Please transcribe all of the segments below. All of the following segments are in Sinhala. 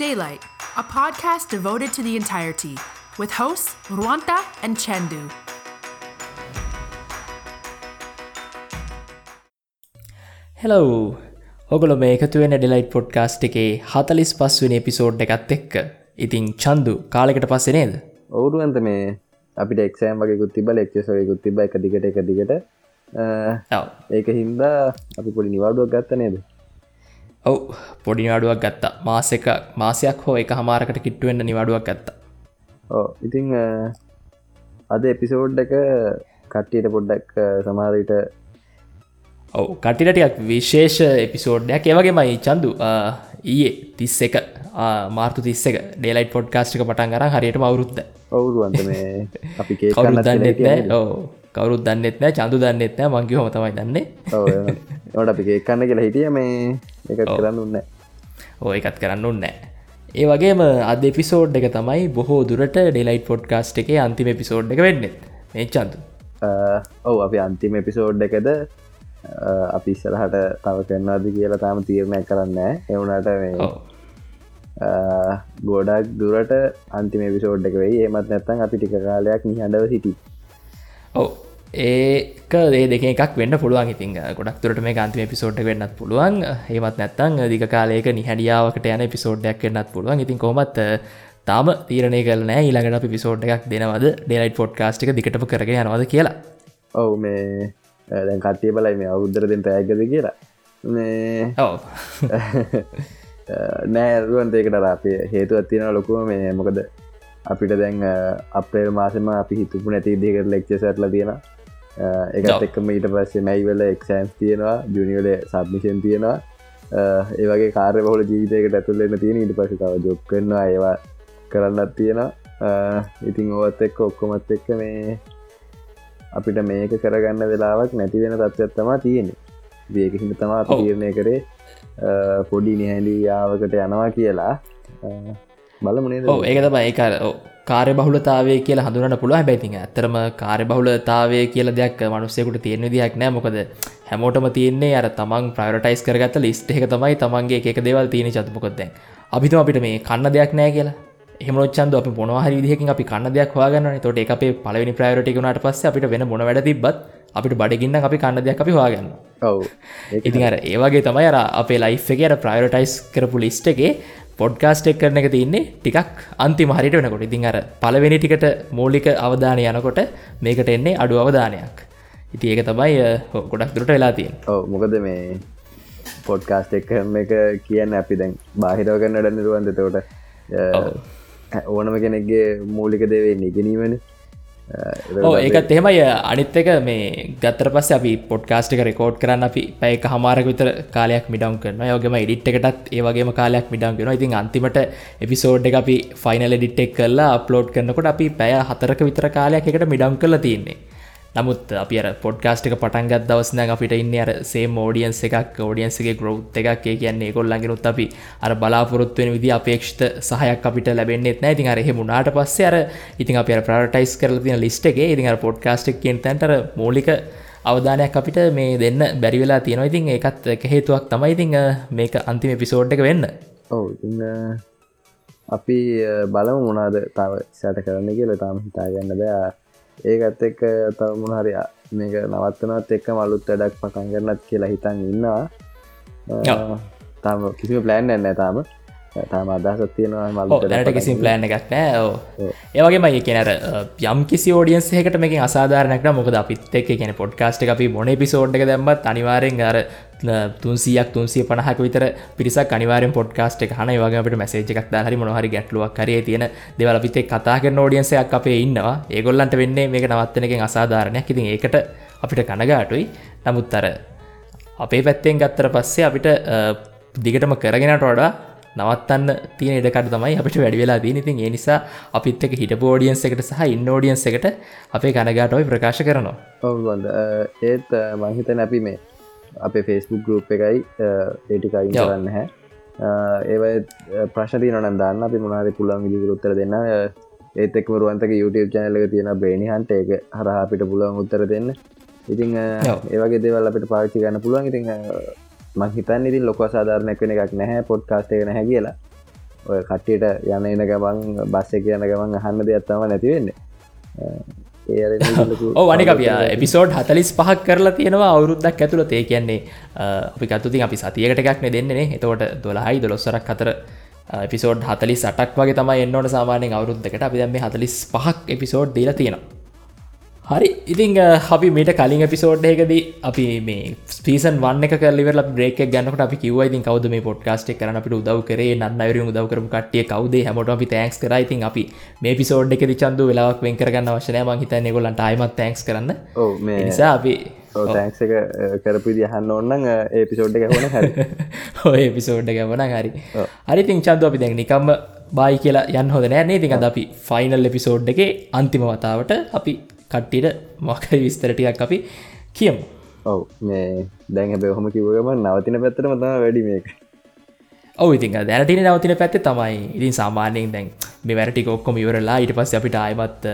Daylight, a podcast devoted to the entirety, with hosts Ruanta and Chandu. Hello ඔගොල මේ එකතුවෙන ඩෙලයිට් පොඩ්කාස්ට් එකේ හතලිස් පස්වෙන එපිසෝඩ් එකත් එක්ක. ඉතිං චන්දු කාලෙකට පස්සෙ නේද? ඔවුරු ඇන්ත මේ අපිට එක්ෂෑම් වගේ තිබ එක්සයකුත් තිබ එක දිගට එක දිගට. ඒක හින්දා අපි පොඩි නිවාඩුවක් ගත්ත නේද ඔව් පොඩි නිවාඩුවක් ගත්තා. මාසක මාසයක් හෝ එක හමාරකට කිට්ටුවෙන්න්න නිවාඩුවක් ගත්තා. ඕ ඉතිං අද එපිසෝඩ් එක කට්ටියට පොඩ්ඩක් සමාරීට ඔව කටිටටයක් විශේෂ එපිසෝඩ්ඩයක් ඒවගේමයි චන්දු ඊයේ තිස්ස එක මාර්තු තිස්ස එක ඩේලයිට් පොඩ්කාස්ටික පටන් කර හරියට අවුරුත්ද ඔවුරු අන්ත මේ? අපි කවරු දන්නෙත් ඕ කවරුත් දන්නෙත් නෑ. චඳු දන්නෙත් නෑ. මංගේ හොම තමයි දන්නේ. ඔට අපි කේකන්න කියලා හිටිය මේ එක කරන්න උන්න ඕ එකත් කරන්න උන්නෑ ඒ වගේම අද එපිසෝඩ් එක තමයි බොහෝ දුරට ඩෙලයිට් පොඩ්කාස්ට් එක අන්තිම එපිසෝඩ් එක වෙන්නෙත් මේ චන්දු. ඔව අපි අන්තිම එපිසෝඩ් එකද අපි ඉස්සරහට තව කරන්නවාද කියලා තාම තීරණයක් කරන්න එවුණට මේ ගොඩක් දුරට අන්තිම විසෝඩ් එක වෙයි. ඒමත් නැත්තන් අපි ටික කාලයක් නිහඬව සිටි ඔව ඒක ඒ දෙක එකක් වෙන්න පුළුවන්. ඉතින් ගොඩක් තුරට මේ අන්තිම පිසෝඩ් වෙන්නත් පුළුවන්. ඒමත් නැත්තං දික කාලයක නිහැඩියාවකට යන පිසෝඩ්ඩයක් වෙන්නත් පුළුවන්. ඉතින් කොමත් තාම තීරණය කරන ඊළඟට අපි පිසෝඩ් එකක් දෙනවද? ඩෙලයිට් පොඩ්කාස්ටික දිකටම කරගෙන යනවද කියලා. ඔවු මේ දැන් කට්ටිය බලයි මේ අවුද්දර දෙෙන් ඇගද කියලා. මේ ඔව. නෑරුවන් දෙකට අපේ හේතුවත් තියෙන ලොකුව මේ මොකද අපිට දැන් අපේල් මාසම අපි හිතුපු නැති දෙකට ලෙක්චසටල තියෙන එකත් ඔව්. එක්කම ඊට පස්සේ මැයිවල එක්සෑන්ස් තියෙනවා ජුනිවල සබ්මිෂන් තියෙනවා අ, ඒවගේ කාර්ය බහල ජීවිතයකට ඇතුල්ලන්න තියෙන ඉට පස තව ජොක් කරනවා ඒවා කරන්නත් තියෙනවා ඉතිං ඕවත් එක්ක ඔක්කොමත් එක්ක මේ අපිට මේක කරගන්න වෙලාවක් නැති වෙන තත්ත්වත් තමා තියෙන හිම තමා. තීරණය කරේ පොඩි නිහැලි යාවකට යනවා කියලා බලමනේ ඒක තම ඒ කාරය බහුලතාවය කියලා හඳුරන්න පුළුව හැබැතින් ඇතරම කාරය බහුලතාවය කියල දෙයක් මනුස්සයකුට තියෙන දෙයක් නෑ. මොකද හැමෝටම තියන්නේ අර තමන් ප්‍රයටයිස් කරගත ලිස්ට එක තමයි තමන්ගේ එක දෙවල් තියෙන චතුපොකොත්ද අපිතුම අපිට මේ කන්න දෙයක් නෑ කියලා. එහමචන්ද අප මොනහරි විදිහකින් අපි කන්න දෙයක් වාගන්න තොට එක අපේ පලවෙනි ප්‍රයෝටිකුණට පස්ස අපිට වෙන මොන වැඩ තිබත් අපිට බඩගින්න අපි කන්න දෙයක් අපි වාගන්න ඔව්. ඉතින් අර ඒවගේ තමයි අර අපේ ලයිෆ් එක අර ප්‍රයෝටයිස් කරපු ලිස්ට එකේ පොඩ්කාස්ට් එක් කරන එක තින්නේ ටිකක් අන්තිම හරිට වෙනකොට. ඉතින් අර පලවෙනි ටිකට මූලික අවධානය යනකොට මේකට එන්නේ අඩු අවධානයක්. ඉති ඒක තමයි ගොඩක් දුරට වෙලා තියෙන් ඔව මොකද මේ පොඩ්කාස්ට එක් එක කියන්න අපි දැන් බාහිරව කරන්නට නිරුවන්ද තෝට ඕනම කෙනෙක්ගේ මූලික දෙවේ නිගෙනීමන ඒකත් එහෙමයි. අනිත් එක මේ ගත්තර පස්ස අපි පොඩ්කාස්ටික රෙකෝඩ් කරන්න අපි පැයක හමාරක විතර කාලයක් මිඩම් කරන යෝගම ඉඩිට් එකටත් ඒවගේම කාලයක් මිඩම් කෙන ඉතින් අන්තිමට එපිසෝඩ් එක අපි ෆයිනල් ඩිට්ෙක් කරලා අප්ලෝඩ් කරනකොට අපි පැය හතරක විතර කාලයක් එකට මිඩම් කරලා තියන්නේ නමුත් අපි පොඩ්කාස්ටික පටන්ගත් දවස්න අපිට ඉන්න අර සේ මෝඩියන්ස එකක් ෝඩියන්සගේ ග්‍රෝත් එකක්. ඒ කියන්නේ කොල්ලගෙනුත් අපි අර බලාපොරොත්වෙන විදි අපේක්ෂත සහයක් අපිට ලැබෙන්නෙත් නෑ. ඉතින් අරහෙ මුණට පස්සේ අර ඉතින් අප ප්‍රටයිස් කරල තින ලිස්ට එක ඉතින් අර පොඩ්කාස්ටික් කියෙන් තැන්ටර මූලික අවධානයක් අපිට මේ දෙන්න බැරිවෙලා තියෙනවා. ඉතින් ඒකත් එක හේතුවක් තමයි ඉතිං මේක අන්තිම පිසෝඩ් එක වෙන්න. ඔව. ඉන්න අපි අ, බලමු මොනාද තව සැට කරන්න කියල. තාම හිතාගන්න බෑ. ඒකත් එක්ක තව මොනහරි මේක නවත්තනත් එක්ක මලුත් වැඩක් පටන් කරන්නත් කියලා හිතන් ඉන්නවා. තාම කිසි ප්ලෑන් එන්න තාම. තාම අදහසත් තියෙනවා මලු දැනට කිසිම් ප්ලෑන් එකක් නෑ. ඒවගේ මයි කෙනර යම් කිසි ෝඩියන්සේකට මේක අසාධාරනක් මොකද අපිත් එක් කියන පොඩ්කාස්ට අපි මොන පිසෝඩ් එක දැම්මත් අනිවාරෙන් අර තුන්සියක් තුන්සිය පණහක විතර පිරිසක් අනිවාරෙන් පොඩ්කාස්ට එක හන වගේට මැසේජ එකක් හරි මොහරි ගැටලුවක් කරේ තියෙන දෙවල පිතේ කතාක නෝඩියන්සයක් අපේ ඉන්නවා. ඒගොල්ලන්ට වෙන්නේ මේක නවත්තනකින් අසාධාරණයක්. ඉතින් ඒකට අපිට කනගාටුයි. නමුත් අර අපේ පැත්තෙන් ගත්තර පස්සේ අපිට අ, දිගටම කරගෙනට වඩා නවත්තන්න තියෙන ඉඩකට තමයි අපිට වැඩි වෙලා දී ඉතින් ඒ නිසා අපිත් එක හිට ෝඩියන්ස එකට සහ ඉන්න ෝඩියන්ස එකට අපේ කනගාටොයි ප්‍රකාශ කරනවා. ඔවුන්ද ඒත් මංහිත නැපි මේ අපේ ෆෙස්බුක් ගරුප් එකයි ඒටිකයින්. කරන්න හැ. ඒව ප්‍රශ්ති නන දන්න. අපි මොනාරි පුළන් විදිකර උත්තර දෙන්න. ඒත් එක්වරුවන්තක YouTube චැනලක තියෙන බේනිහන්ට ඒක හරහා අපිට පුළුවන් උත්තර දෙන්න. ඉතිං. ඒවගේ දෙවල් අපිට පාච්චි ගන්න පුළුවන්. ඉතිං මංහිතන් ඉතින් ලොක සාධාරණයක් වෙන එකක් නැහැ. පොඩ්කාස්ට එක නැහැ කියලා. ඔය කට්ටියට යන එන ගමන් බස්ස කියන ගමන් අහන්න දෙයක් තම නැතිවෙන්නේ ඕ වනිකපිය එපිසෝඩ් හතලිස් පහක් කරලා තියෙනවා අවුරුද්දක් ඇතුළත. ඒ කියන්නේ අපි කත්තුතින් අපි සතියකට එකක්න දෙන්නේ එතවට දොළහයි දොළොස්සරක් අතර එපිසෝඩ් හතලි සටක් වගේ තමයි එන්නවට සාමානයෙන් අවුරුද්දකට. අපි දැම හතලිස් පහක් එපිසෝඩ් දීලා තියෙනවා හරි ඉතිං අපි මට කලින් පිසෝඩ් එකද අපි මේ ස්පීසන් වන්න එක කලිවර බ්‍රේක ගන්නකට අපි කිව ඉතින් කවද මේ පොඩ්කාස්ට් කරන අපිට උදව් කරේ නන්න අයරු උදව් කරම කටිය කවද හැමට අපි තෑන්ක්ස් කර. ඉතින් අපි මේ පිසෝඩ් එක චන්දු වෙලාක් වෙන් කරගන්න වශනය මං හිත නෙගොලන්ට අයිමත් තෑන්ක්ස් කරන්න. නිසා අපි තෑන්ක්ස එක කරපිදි හන්න ඔන්නන් ඒපිසෝඩ් එක හොන හරි. ඔය පිසෝඩ් එක වන හරි. හරිතින් චන්ද අපි දැන් නිකම්ම බයි කියලා යන්න හොද නෑ. නේ තිකද අපි ෆයිනල් එපිසෝඩ් එක අන්තිම වතාවට අපි කට්ටිට මොකයි විස්තරටියක් අපි කියමු. ඔව මේ දැන් බෙහොම කිවගම නවතින පැත්තට මතම වැඩි මේක. ඔව ඉතින් දැනටින නවතින පැත්තේ තමයි. ඉතින් සාමානයෙන් දැන් මේ වැරටි ඔක්කොම ඉවරලා ඉට පස්ස අපිට අයමත්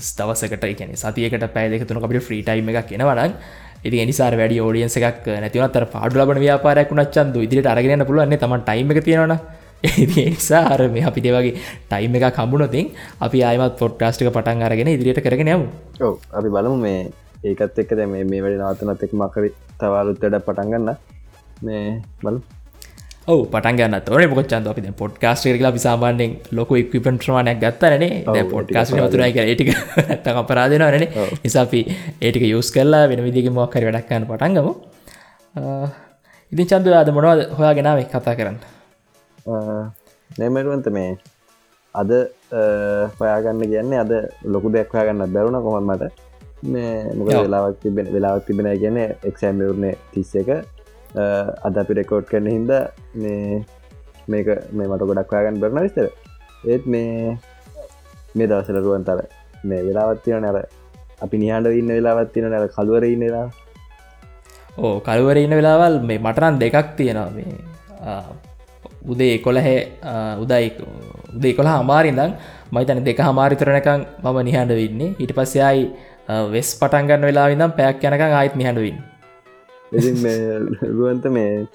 ස්තවසකට කියන සතියකට පැදක තුන අපිට ෆ්‍රීටයිම් එකක් කෙනවනන් ඉති නිසාර වැඩි ෝඩියන්ස එකක් නැතිවනත් පාඩු ලබන ව්‍යාපාරයක් වුණච්චන්ද ඉදිරිට අරගෙන පුළුවන්න තම ටයිම එක තියෙනවා නිසා අර මේ අපිට වගේ ටයිම් එක කම්බුණොතින් අපි ආයමත් පොට්ටාස්ටික පටන් අරගෙන ඉදිරියට කරගෙන යමු. අපි බලමු මේ ඒකත් එක්ක දැ මේ වැඩි නවතනත් එක් මකර තවාලුත්තට පටන්ගන්න මේ බලු ඔව පටන්ගන්න තොන පොච්චන්ද අපි පොඩ්කාස්ට කරලා පිසාමාන්‍යෙන් ලොක ඉක්විපන්ට්‍රමාණයක් ගත්තරනේ පොඩ්කාස් තුරයි කර ඒටික ඇත්තක අපරාධනවරන නිසාපි ඒටික යුස් කරලා වෙන විදිගේ මොක්කර වැඩක්කන්න පටන්ගමු ඉතින් චන්ද අද මොනවද හොයා ගෙනාව කතා කරන්න නෑමරුවන්ත මේ අද පයාගන්න කියන්නේ අද ලොකු දෙයක් හයාගන්න බැරුණ කොහොමට මේ මොක වෙලාවක් තිබෙන වෙලාවක් තිබෙන කියන එක්සෑම්වරණය තිස්ස එක. අද අපි රෙකෝඩ් කරන හින්ද මේ මේක මේ මට ගොඩක් හයාගන්න බැරණ විස්තර. ඒත් මේ මේ දවසලරුවන්තර මේ වෙලාවත්තින නැර අපි නිහාට ඉන්න වෙලාවත්තින නැර කළුවර ඉන්නලා ඕ කළුවර ඉන්න වෙලාවල් මේ මටරන් දෙකක් තියෙනවා. මේ උදේ කොළහැ උදයි උදේ කොළ හමාරිදං මයිතන දෙක හමාරිතරනකං මම නිහඬ වෙන්නේ. ඊට පස්සයයි වෙස් පටන්ගන්න වෙලා විදම් පැයක් යනකං ආයිත් නිහඬවින් රුවන්ත මේ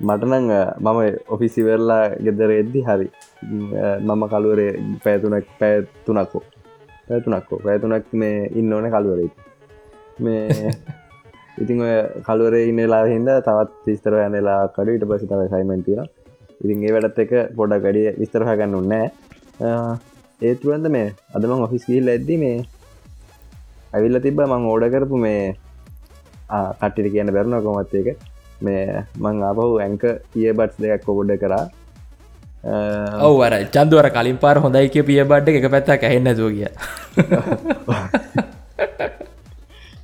මටනං මම ඔෆිසිවරලා ගෙදර එද්දි හරි මම කළුවරේ පැතුනක් පැත්තුනක්කෝ පැතුනක්කෝ පැතුනක් මේ ඉන්න ඕන කළුවරේ. මේ ඉතිං ඔය කළුවර ඉන්නලා හිද තවත් තිස්තර යනලා කඩ ඉට පසි තව සයිමන්තින ඒ වැඩත් එක පොඩක් වැඩිය විස්තරහ ගන්න උන්නෑ ඒතුවන්ද මේ අදම ඔෆිස් ගිල් ඇද්දි මේ ඇවිල්ල තිබ මං ඕඩ කරපු මේ කට්ටිට කියන බැරුණ කොමත් එක මේ මං ආපහු ඇංක ඒ බට්ස් දෙයක් කොබොඩ කරා ඔව අර චන්දුවර කලින් පාර හොඳයි කිය පිය බඩ්ඩ එක පැත්තා ඇහෙන්න දෝ කිය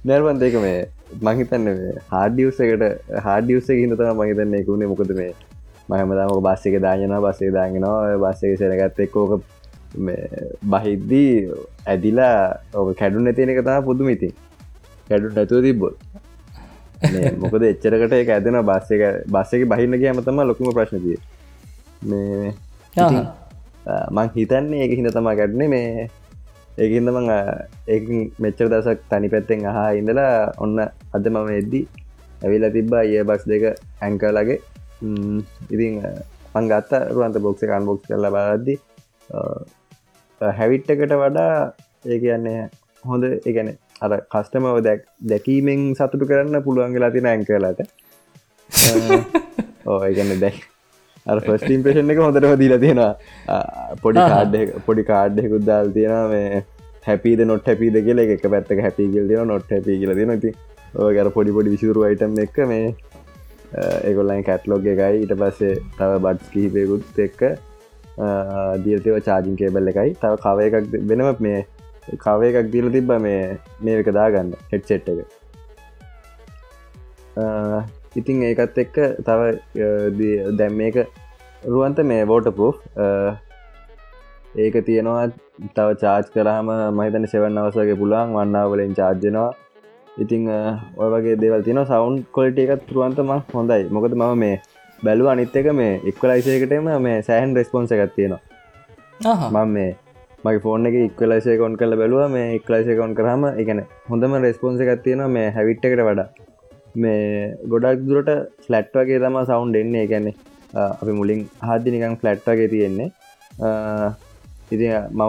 නැර්වන් දෙක මේ මහිතන්න හාඩියසකට හාඩියස හිතම මහිතන්න එකුණේ මොකද මේ මහමදාමක බස්සක දායනවා බස්සේ දාගෙනවා බස්සක සෙනගත්ත එක්කෝක බහිද්දී ඇදිලා ඕක කැඩු නැතින එක තම පුදුමිති කැඩු නැතුව තිබ්බොත්. මොකද එච්චරකට එක ඇදෙන බස්සක බස්සක බහින්න කිය මතම ලොකුම ප්‍රශ්නතිය මේ හිතන්නේ ඒක හිඳ තමා ගැඩ්නේ මේ ඒකින්ද මං ඒ මෙච්චර දසක් තනි පැත්තෙන් අහා ඉඳලා ඔන්න අද මම එද්දි ඇවිල්ල තිබ්බා ඒ බක්ස් දෙක ඇංකලගේ ඉතින් පංගත්ත රුවන්ත බොක්ස කන් බොක්ස් කරල බලද්දි හැවිට්ටකට වඩා ඒ කියන්නේ හොඳ එකන අර කස්ටමව දැක් දැකීමෙන් සතුටු කරන්න පුළුවන්ගලා තින ඇංකලට ඕ ඒගන්න දැක් ෆස්ට ඉම්පේෂන් එක හොඳටම දීලා තියෙනවා. පොඩි කාඩ් පොඩි කාඩ්ඩෙකුත් දල් තියෙන මේ හැපිද නොට හැපිද කියල. එක පැත්තක හැපිගල් දෙන නොට හැපි කියල දෙන ති ඕගර පොඩි පොඩි විසිරු අයිටම් එක මේ ඒගොල්ලයින් කැට්ලොග් එකයි. ඉට පස්සේ තව බඩ්ස් කිහිපයකුත් එක්ක දියතව චාජින් කේබල් එකයි. තව කව එකක් වෙනම මේ කව එකක් දීල තිබ්බ මේ මේක දාගන්න හෙට්සෙට් එක. ඉතිං ඒකත් එක්ක තව දැම් මේක රුවන්ත මේ වෝටපු ඒක තියෙනවා තව චාර්ජ් කරහම මහිතන සෙවන් අවසගේ පුළන් වන්නාවලින් චාර්ජනවා ඉතිං ඔය වගේ දෙවල් තින සවන්් කොලිට එකත් තුරුවන්තම හොඳයි. මොකද මේ බැලු අනිත් එක මේ එක්වලයිසයකටම මේ සෑහන් රෙස්පොන්ස එකත් තියෙනවා. මම මේ මගේ ෆෝන් එක ඉක්වලයිසය කොන් කල බැලුව. මේ එක්ලයිසය කොන් කරහම එකන හොඳම රෙස්පොන්ස එකත් තියෙනවා මේ හැවිට්කට වඩා. මේ ගොඩක් දුරට ස්ලට් වගේ තම සවන්් එන්නේ. ගැන්නේ අපි මුලින් හදදි නිකං ෆලට්ටගේ තියෙන්නේ. ඉති මම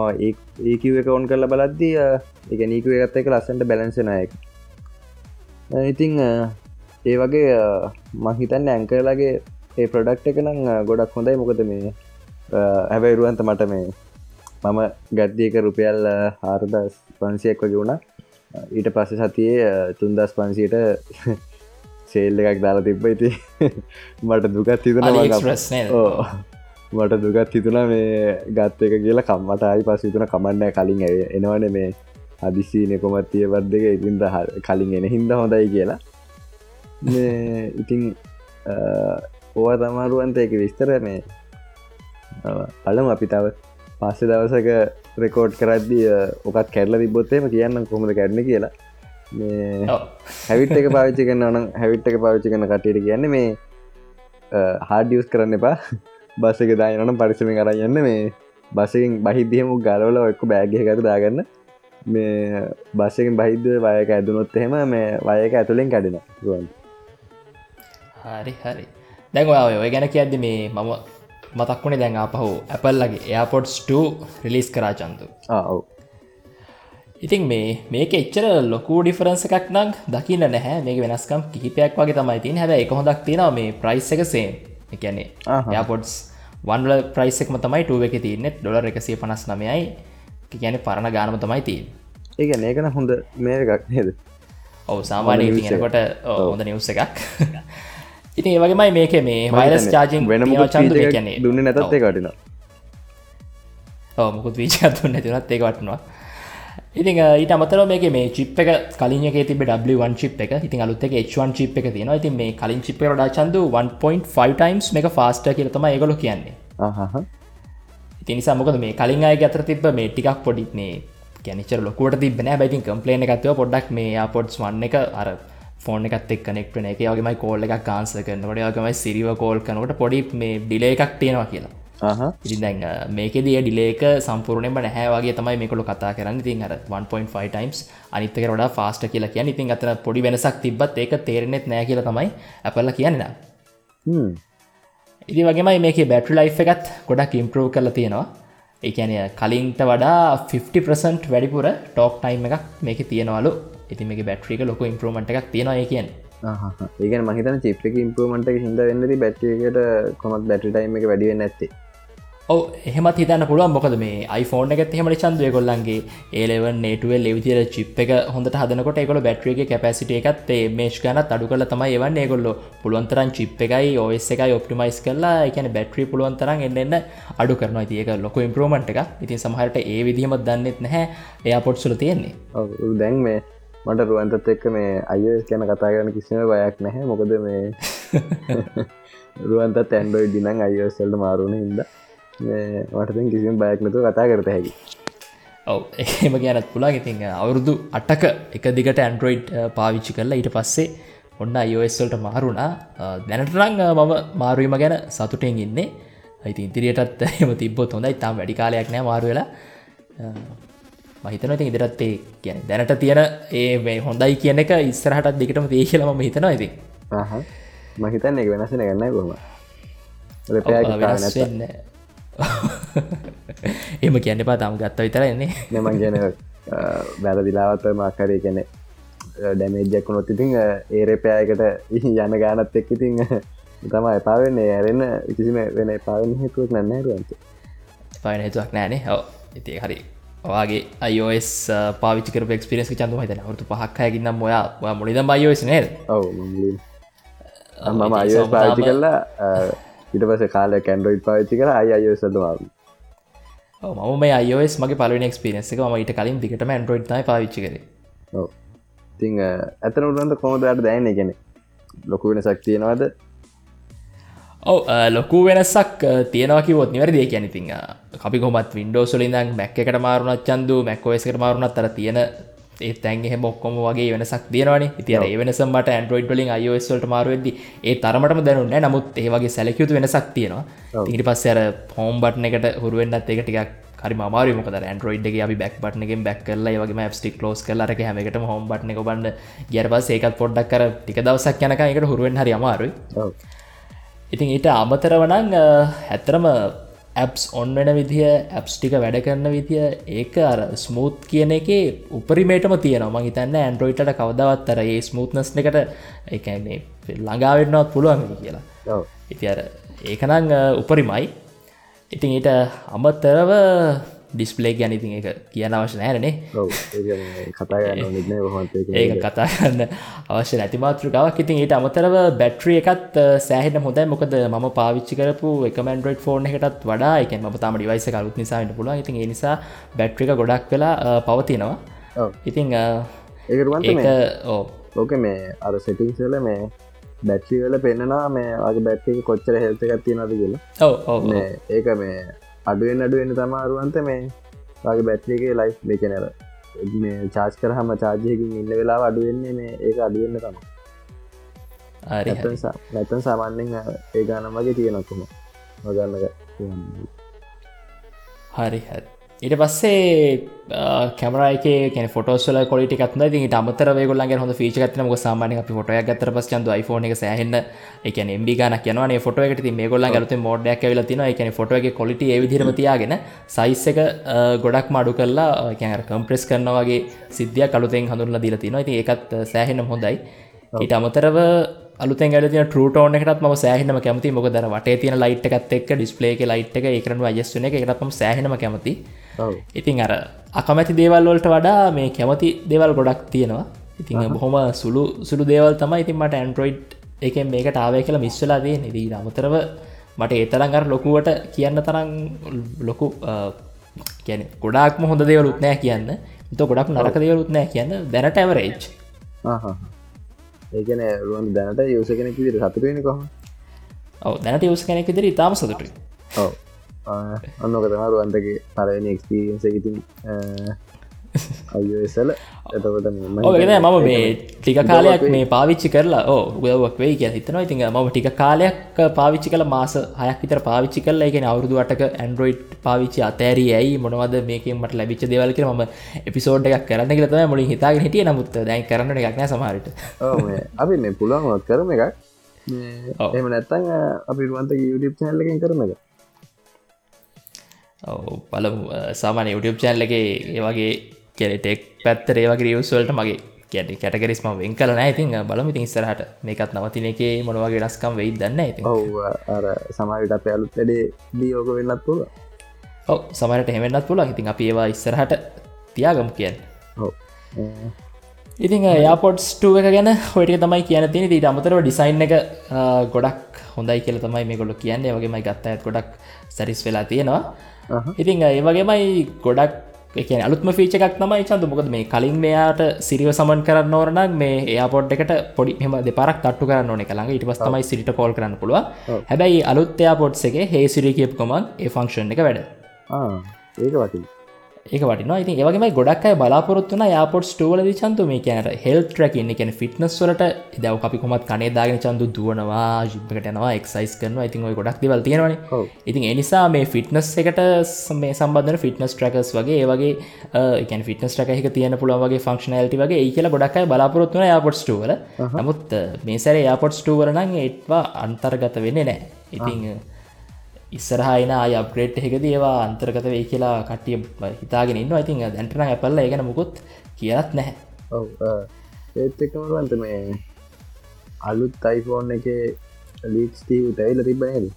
ඒකව එක ඔවන් කරල බලද්දී එක නීකුව එකත් එක ලස්සන්ට බැලන්සනයක ඉතිං ඒ වගේ මහිතන්න ඇංකරලාගේ ඒ ප්‍රඩක්් එක නම් ගොඩක් හොඳයි. මොකද මේ හැබැයි රුවන්ත මට මේ මම ගද්දියක රුපියල් හාරදස් පන්සියක් වගේ වුණා. ඊට පස්ස සතියේ තුන්දස් පන්සියට සේල් එකක් දාලා තිබ්බ. ඉති මට දුකත් හිතුන මට දුකත් හිතුන මේ ගත්ත එක කියලා. කම්මට අයි පස් හිතුන කමන්න කලින් එනවන මේ හදිසිීන කොමත්තිය බද් දෙක ඉතින්ද කලින් එන හින්ද හොඳයි කියලා. ඉතින් ඕවා තමාරුවන්ත එක විස්තර මේ පලම අපි තව පස්සේ දවසක රෙකෝඩ් කරද්දිය ඕකත් කැරල තිබොත්තේම කියන්න කොමද කැරණ කියලා. හැවිට් එක පාවිච්චි කන්න නම් හැවිට් එක පාවිච්චි කන කටට කියන්න මේ හාඩියස් කරන්න එපා. බස්ස එක දායනනම් පරිසම කර යන්න. මේ බසකින් බහිදයමු ගලවල එක්ක බෑගහ කර දාගන්න මේ බස්සකින් බහිද්‍ය වයක ඇදුනොත් එහෙම මේ වයක ඇතුළෙන් කැඩෙන ගුවන් හරි හරි. දැන් ඔය ඔය ගැන කියද්දි මේ මම මතක්වුණේ දැන් ආපහු ඇපල්ලගේ එයාපොට්ස්2 රිලිස් කරා චන්තු ඔව. ඉතින් මේ මේක එච්චර ලොකු ඩිෆරන්ස එකක් නක් දකින්න නැහැ. මේක වෙනස්කම් කිහිපයක් වගේ තමයි තින් හැබ එක හොදක් තියෙනවා මේ ප්‍රයිස් එක සේ එකන්නේ යාපොඩ්ස් වන්ල ප්‍රයිසෙක්ම තමයි ටුව එක තියනෙත් ඩොලර් එකසිය පනස් නමයයි ගැන පරණ ගානම තමයි තින් ඒක ඒකන හොඳ මේ එකක් නේද? ඔව සාමානය තිගෙනකොට හොඳ නිවස එකක්. ඉතින් ඒවගේමයි මේක මේ වයිරස් චාජින් චන්ද කියන්නේ. දුන්න නැතත් කටින මුකුත් වීචත්තුන්න නැතිනත් ඒක වටනවා. ඉතින් ඊට අමතර මේක මේ චිප් එක කලින් එක තිබ W1 චිප් එක. ඉතින් අලුත් එක H1 චිප් එක තියෙනවා. ඉතින් මේ කලින් චිප් එකට වඩා චන්දු 1.5 times මේක ෆාස්ටර් කියලා තමයි ඒගොල්ලෝ කියන්නේ ඉතින් නිසා මොකද මේ කලින් අයගේ අතර තිබ්බ මේ ටිකක් පොඩි මේ ගැනිචර ලොකුවට තිබෙන ඉතින් කම්ප්ලේන් එකක් තිබ්බා පොඩ්ඩක් මේ AirPods 1 එක අර ෆෝන් එකත් එක් කනෙක්ට් වෙන එක. වගේමයි කෝල් එකක් ආන්සර් කරනකොට ඒ වගේමයි සිරිව කෝල් කරනකොට පොඩි මේ ඩිලේ එකක් තියෙනවා කියලා. ඉති දැන් මේකෙදිය ඩිලේක සම්පූර්ණයම නැහැ. වගේ තමයි මේකොළු කතා කරන්න. ඉතින් අර 1.5 ටයිම්ස් අනිත්තක වඩා ෆාස්ට කියලා කියන්න. ඉතින් අතර පොඩි වෙනසක් තිබත් ඒක තේරෙනෙත් නෑ කියලා තමයි ඇපල්ල කියන්න ඉදි වගේමයි මේක බැටරි ලයි් එකත් ගොඩක් ඉම්පරෝ් කරලා තියෙනවා. ඒකැනය කලින්ට වඩා 50% වැඩිපුර ටෝක් ටයිම් එකක් මේක තියෙනවලු. ඉති මේ බැට්‍රික ලොක ඉම්පරෝමට එකක් තියෙනවා ඒ කියන්න. ඒකන මහිතන චිප්ක ඉම්පරෝමට හිද වෙන්නද බැට්‍රියකට කොමත් බැටි ටයිම් එක වැඩිවෙන්න ඇත්තේ ඔව එහෙමත් හිතන්න පුළුවන්. මොකද මේ iPhoneෆෝන් එකත් එහෙමට චන්දුව කොල්ලන්ගේ ඒලෙව නේටුව ලෙවිතිර චිප් එක හොඳ හදනකොට එකොල බැට්‍රියගේ කැපසිට එකත් ඒ මේෂ් ගනත් අඩු කල තමයි එවන්න. ඒගොල්ලො පුළුවන්තරන් චිප් එකයි ඔස් එකයි ඔප්ටිමයිස් කරලා එකන බැට්‍රී පුළුවන්තරන් එන්න අඩු කරන ඒක ලොක ඉම්පරෝමට එක ඉතින් සමහට ඒ විදිහමත් දන්නෙත් නැහැ. එයා පොට්සුල තියෙන්නේ. දැන් මේ මට රුවන්තත් එක්ක මේ අයස් ගැන කතා කරන කිසිම බයක් නැහැ. මොකද මේ රුවන්ත තැන්ඩෝයි දිනං අයෝසල්ට මාරුණ හින්දා වටතින් කිසිම බයක් නතු කතා කරත හැකි. ඔව එහෙම ගැනත් පුලා ඉතින් අවුරුදු අටක එක දිගට ඇන්ඩරෝයිඩ් පාවිච්චි කරලා ඊට පස්සේ ඔන්න අයෝස්වල්ට මාරුණා. දැනටරං මම මාරුවීම ගැන සතුටෙන් ඉන්නේ. ඇති ඉදිරියටත් එම තිබොත් හොඳයි. තාම් වැඩි කාලයක් නෑ මාරුවෙලා මහිතන ඉතින් ඉදිරත්තේ කියන දැනට තියෙන ඒ හොඳයි කියන එක ඉස්සරහටත් දිගටම දේ කියලම හිතනවා ඇති මහිතන් එක වෙනසන ගන්න කොම වෙන්න එම කියන්න පා තම ගත්ත විතර එන්නේ. නමන් කියන බැරදිලාවත්ත මක්කරය කැනෙ ඩැමේජ්ජක් නොත් ඉතිං ඒරපෑයකට යන්න ගානත් එක් ඉතිං තම එපාවෙන්නේ ඇරෙන්න කිසිම වෙන එපාවෙන හේතුවක් නන්නෑරුවන්ත පාන හේතුවක් නෑනේ හෝ ඉති හරි. ඔයාගේ අයෝස් පාවිචිකර ක්ස්පිරස් චන්ද හිතන හුතු පහක්කයකින්නම් ඔයා මුලිදම් බයෝස් නේද? ඔව මම අයෝස් පාවිචි කරලා ඉට පස කාල කැන්ඩරෝයිඩ් පාවිච්චි කර අය අයසදවාව මම මේ අයෝස් මගේ පලන ක්ස්පිරෙන්ස එක ම ඊට කලින් දිකට ඇන්ඩරෝයිඩ් පාවිච්චි කර. ති ඇතන උරන්ද කොමදට දැන ගෙන ලොකු වෙන සක්තියනවාද ඔව ලොකු වෙනසක් තියෙනවකිවොත් නිවැරදිය කියැනතිං අපි කොමත් වින්ඩෝසුලින්දන් මැක් එකට මාරුණත් චන්දු මැක්කෝස්කට මාරුණත් තර තියෙන ඒ තැන් එහෙම ඔක්කොම වගේ වෙනසක් තියෙනවන. ඉතින ඒ වෙනසමට ඇන්ඩරෝයිඩ් වලින් අයෝස්වලට මාරුවෙද ඒ තරමටම දැනුන්න නමුත් ඒවගේ සැලකයුතු වෙනසක් තියෙනවා. ඉට පස්සර හෝම් බට්න එකට හුරුවෙන්න්නත් එක ටිකක් හරි මාරු මොක ඇන්ඩරෝයිඩ් එක අපි බැක් බට්නගෙන් බැක් කරලා වගේ ස්ටික් ලෝස් කරලට හැමකට හෝම් බට්න එක බන්න ගරපස් ඒකත් පොඩ්ඩක් කර ටික දවසක් යනක එකට හුරුවෙන් හරි අමාරුයි. ඉතින් ඊට අමතර වනං හැතරම ඇප්ස් ඔන් වෙන විදිහ ඇප්ස් ටික වැඩ කරන විදිහ ඒක අර ස්මූත් කියන එක උපරිමේටම තියෙනවා. හිතන්න ඇන්ඩරෝයිට කවදවත් අර ඒ ස්මූත්නස් එකට එකන්නේ ළඟාවෙන්නවත් පුළුවන් කියලා. ඉති අර ඒකනං උපරිමයි. ඉතින් ඊට අමතරව ඩිස්පලේ ගැනඉතින් එක කියන අවශ්‍ය නෑරනේ කතා ඒ කතා කරන්න අවශ්‍ය නැතිමාතෘකාවක් ඉතින් ඊට අමතරව බැට්‍රිය එකත් සෑහෙන හොඳයි. මොකද ම පාවිච්චි කරපු එකමන්ඩරඩ් ෆෝර්න එකටත් වඩා එක ම තම ඩිවයිස කලුත් නිසාට පුළුවන්. ඉතින් නිසා බැට්‍රික ගොඩක් වෙලා පවතිනවා. ඒකරුවන් ඕ ඕක මේ? අර සෙටිංසල මේ බැට්‍රිවල පෙන්න්නවා මේ වගේ බැට්ටි කොච්චර හෙල්ත එකක් තියෙනද කියලා. ඔව ඒක මේ අඩුවෙන් අඩුවෙන් තමාරුවන්ත මේ වගේ බැට්ලිගේ ලයිස් දෙකනර මේ චාස් කරහම චාර්ජයකින් ඉන්න වෙලා අඩුවෙන්නේ මේ ඒක අඩුවෙන්න තම නැතන් සාමාන්‍යෙන් ඒ ගානම් වගේ තියෙනකුම මගන්නක හරි හරි ඉට පස්සේ කැමරයික කැන ෆොටෝස්ල කොලිටි ති අමතර ගොල්ලගේ හොඳ ෆීච ගත්න ක සාමානය අපි ොටය ගතර පස් චන්ද iPhone එක සහන්න එක එම්බි ගන කියන ොට එකට මේ ගොල්ල ගලත මෝඩ්ඩක් වෙල තින එක එක කොලිට ඒ විදිරම තියාගෙන සයිස් එක ගොඩක් මඩු කරලා කැර කම්ප්‍රෙස් කරනවාගේ සිද්ධිය කළුතෙන් හඳුරල දිල තින ති ඒකත් සෑහෙන හොඳයි. ඊට අමතරව අලුතෙන් ඇල තින ටරටෝන එකටත් ම සෑහනම කැමති මොක දර වට තියන ලයිට් එකත් එක් ඩිස්පලේ එක ලයිට් එක එකරන අයස්වන එක එකටම සෑහනම කැමති ඉතින් අර අකමැති දේවල් වලට වඩා මේ කැමති දේවල් ගොඩක් තියෙනවා. ඉතින් බොහොම සුළු සුළු දේවල් තමයි ඉතින් මට ඇන්ඩරෝයිඩ් එක මේකට ආවය කියලා මිස්වලා දේ නිදී අමතරව මට ඒතරන් අර ලොකුවට කියන්න තරම් ලොකු කියන ගොඩක්ම හොඳ දේවලුත් නෑ කියන්න. ත ගොඩක් නරක දේවලුත් නෑ කියන්න. දැනට ඇවරේජ් ඒකන රුවන් දැනට යස කෙනෙක් විදිර සතුරෙන කොහ ඔව දැනට යස් කෙනෙක් විදිර ඉතාම සතුටයි. ඔව. ඔන්නක තමාරු අන්තගේ පරවෙන එක්ස්පිරියන්ස ඉතින් අයසල එතකොට මම මේ ටික කාලයක් මේ පාවිච්චි කරලා ඕ ගවක් වේ කිය හිතනවා. ඉතින් ම ටික කාලයක් පාවිච්චි කල මාස හයක් විතර පාවිච්චි කරලා එකෙන අවුරදු අටක ඇන්ඩරෝයිඩ් පාවිච්චි අතෑරී ඇයි මොනවද මේකින් මට ලැබිච්ච දෙවල්ක ම එපිසෝඩ් එකක් කරන්න කියලතම මුලින් හිතාගෙන හිටිය. නමුත් දැන් කරන්න එකක්නෑ සමහරට අපි මේ පුළුවන්ත් කරම එකක්. එම නැත්තන් අපි රුවන්තක YouTube චැල්ලකින් කරන එක. පලමු සාමාන YouTube චැල්ලගේ ඒවගේ කෙනෙටෙක් පැත්තර ඒවගේ රියවස්වලට මගේ කැට කැටගරිස්ම වෙන් කල නෑතින් බලමිති ඉස්සරහට මේකත් නවතින එක මොනවගේ රස්කම් වෙයි දන්න ඇති අර සමයිට අප අලුත් වැඩේ දියෝක වෙන්නත් තුළ ඔව සමට හෙමෙන්න්නත් පුළ ඉතින් අප ඒවා ඉස්සරහට තියාගම කියන්න. ඉතින් යාපොට්ස්ටුව එක ගැන හොට තමයි කියන තින ඊට අමතරව ඩිසයින් එක ගොඩක් හොඳයි කියල තමයි මේ ගොඩ කියන්නේ වගේමයි ගත්ත ඇත් ගොඩක් සැරිස් වෙලා තියෙනවා. ඉතිං ඒ වගේමයි ගොඩක් එක අලුත්ම ෆීච එකක් තමයි චන්ද. මොකද මේ කලින් මෙයාට සිරිව සමන් කරන්න ඕරනක් මේ එයාපොඩ් එකට පොඩි මෙම දෙපරක් තට්ටු කරන්න ඕන කළඟ ඉට පස් තමයි සිරිට කෝල් කරන්න පුළුව හැබැයි අලුත් එයාපොඩ්ස එක හේ සිරි කියප්කොමන් ඒ ෆංක්ෂන් එක වැඩ. ඒක වටින් ඒක වටින ඉතින් ඒවගේම ගොඩක් අයි බලාපොරත්තුන යාපොට් ටෝල චන්තු මේ කියනට හෙල් ට්‍රැකින්න කියන ෆිට්නස් වලට. දව අපි කොමත් කනේ දාගෙන චන්දු දුවනවා ජිප්කටනවා එක්සයිස් කරන ඉතින් ඔය ගොඩක් දෙවල් තියෙනවන. ඉතින් එනිසා මේ ෆිට්නස් එකට මේ සම්බන්ධන ෆිටනස් ට්‍රකස් වගේ ඒවගේ එකන් ෆිටනස් ට්‍රක එක තියන පුළවගේ ෆංක්ෂනල්ටි වගේ ඒ කියලා ගොඩක්යි බලාපොරත්තුන යාපොට් ටුවල නමුත් මේ සැර යාපොට් ටුවරනං ඒටවා අන්තර්ගත වෙන්නේ නෑ ඉතිං ඉස්සරහයින අය අප්‍රේට් එකද ඒවා අන්තර්ගත වේ කියලා කට්ටිය හිතාගෙන ඉන්න ඉතින් දැන්ටන ඇපල්ල ඒගන මුකුත් කියලත් නැහැ. ඔව ඒත් එකමවන්ත මේ අලුත් අයිෆෝන් එක ලීක්ස්ටීව තැයිල තිබනද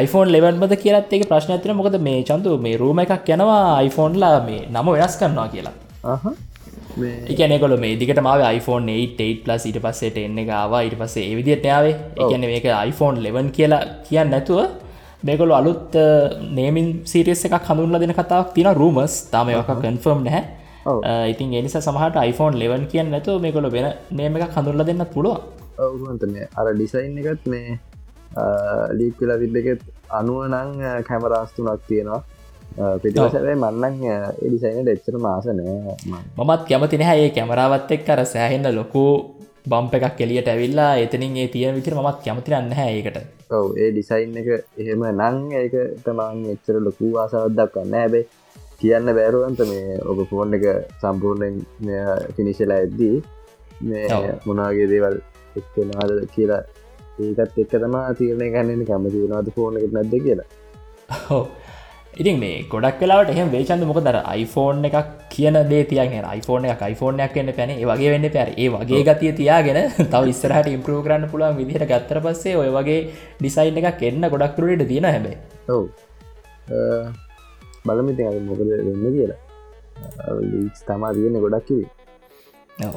iPhoneෆෝන් ලෙවන්බද කියලත් එක ප්‍රශ්න ඇතින මොකද මේ චන්තු මේ රූම එකක් යනවා iPhoneෆෝන්ලා මේ නම වෙනස් කරනවා කියලා. එකනෙකොල මේ දිකට මාව iPhone 8 ප්ලස් ඉට පස්සේට එන්න ගවා ඉට පස්සේ ඒවිදිට යාවේ. එකන මේක iPhone 11 කියලා කියන්න නැතුව මේකොලු අලුත් නේමින් සිරියස් එකක් හඳුන්ල දෙන කතාවක් තින රූමස් තාමයක කන්ෆර්ම් නැහැ. ඉතින් එනිසා සමහට iPhone 11 කියන්න නැතු මේකොල වෙන නේම එකක් හඳුරල දෙන්න පුළුව ඔවුන්තන අර ඩිසයින් එකත් මේ ලීක් වෙලා තිබ්බෙකෙත් අනුව නං කැමරාස්තුනක් තියෙනවා. පිටිසැයි මන්නන් එඩිසයින ඩෙච්චර මාසනෑ මමත් කැමති නැහැ ඒ කැමරාවත් එක් කර සෑහෙන්න ලොකු බම්ප එකක් කෙලියට ඇවිල්ලා එතනින් ඒ තියෙන විතර මත් කැමතිරන්න හැ ඒකට. ඔව ඒ ඩිසයින් එක එහෙම නං ඒක තමන් එච්චර ලොකු ආසාවදක් කන්න ඇබේ කියන්න බෑරුවන්ත මේ ඔබ ෆෝන් එක සම්පූර්ණයෙන් පිනිශලා ඇද්දී මේ මොනාගේ දේවල් එක්නාද කියලා ඒකත් එක්ක තමා තීරණය ගන්නන කැමති වෙනවාද ෆෝන එක නැද්ද කියලා ඉතින් මේ ගොඩක් කලාට එහම වේචන්ද මොක දර iPhoneෆෝන් එකක් කියන දේ තියගෙන iPhoneෆෝන එක iPhoneෆෝනයක් වන්න පැන වගේ වෙන්න පැර ඒ වගේ ගතිය තියාගෙන තව ඉස්සරහට ඉම්පරූ කරන්න පුළුවන් විදිහට ගත්තර පස්සේ ඔය වගේ ඩිසයින් එකක් එන්න ගොඩක් තුරට තියෙන හැබේ ඔව්. බලමිති මොකද වෙන්න කියලා. තමා තියෙන ගොඩක් කිවේ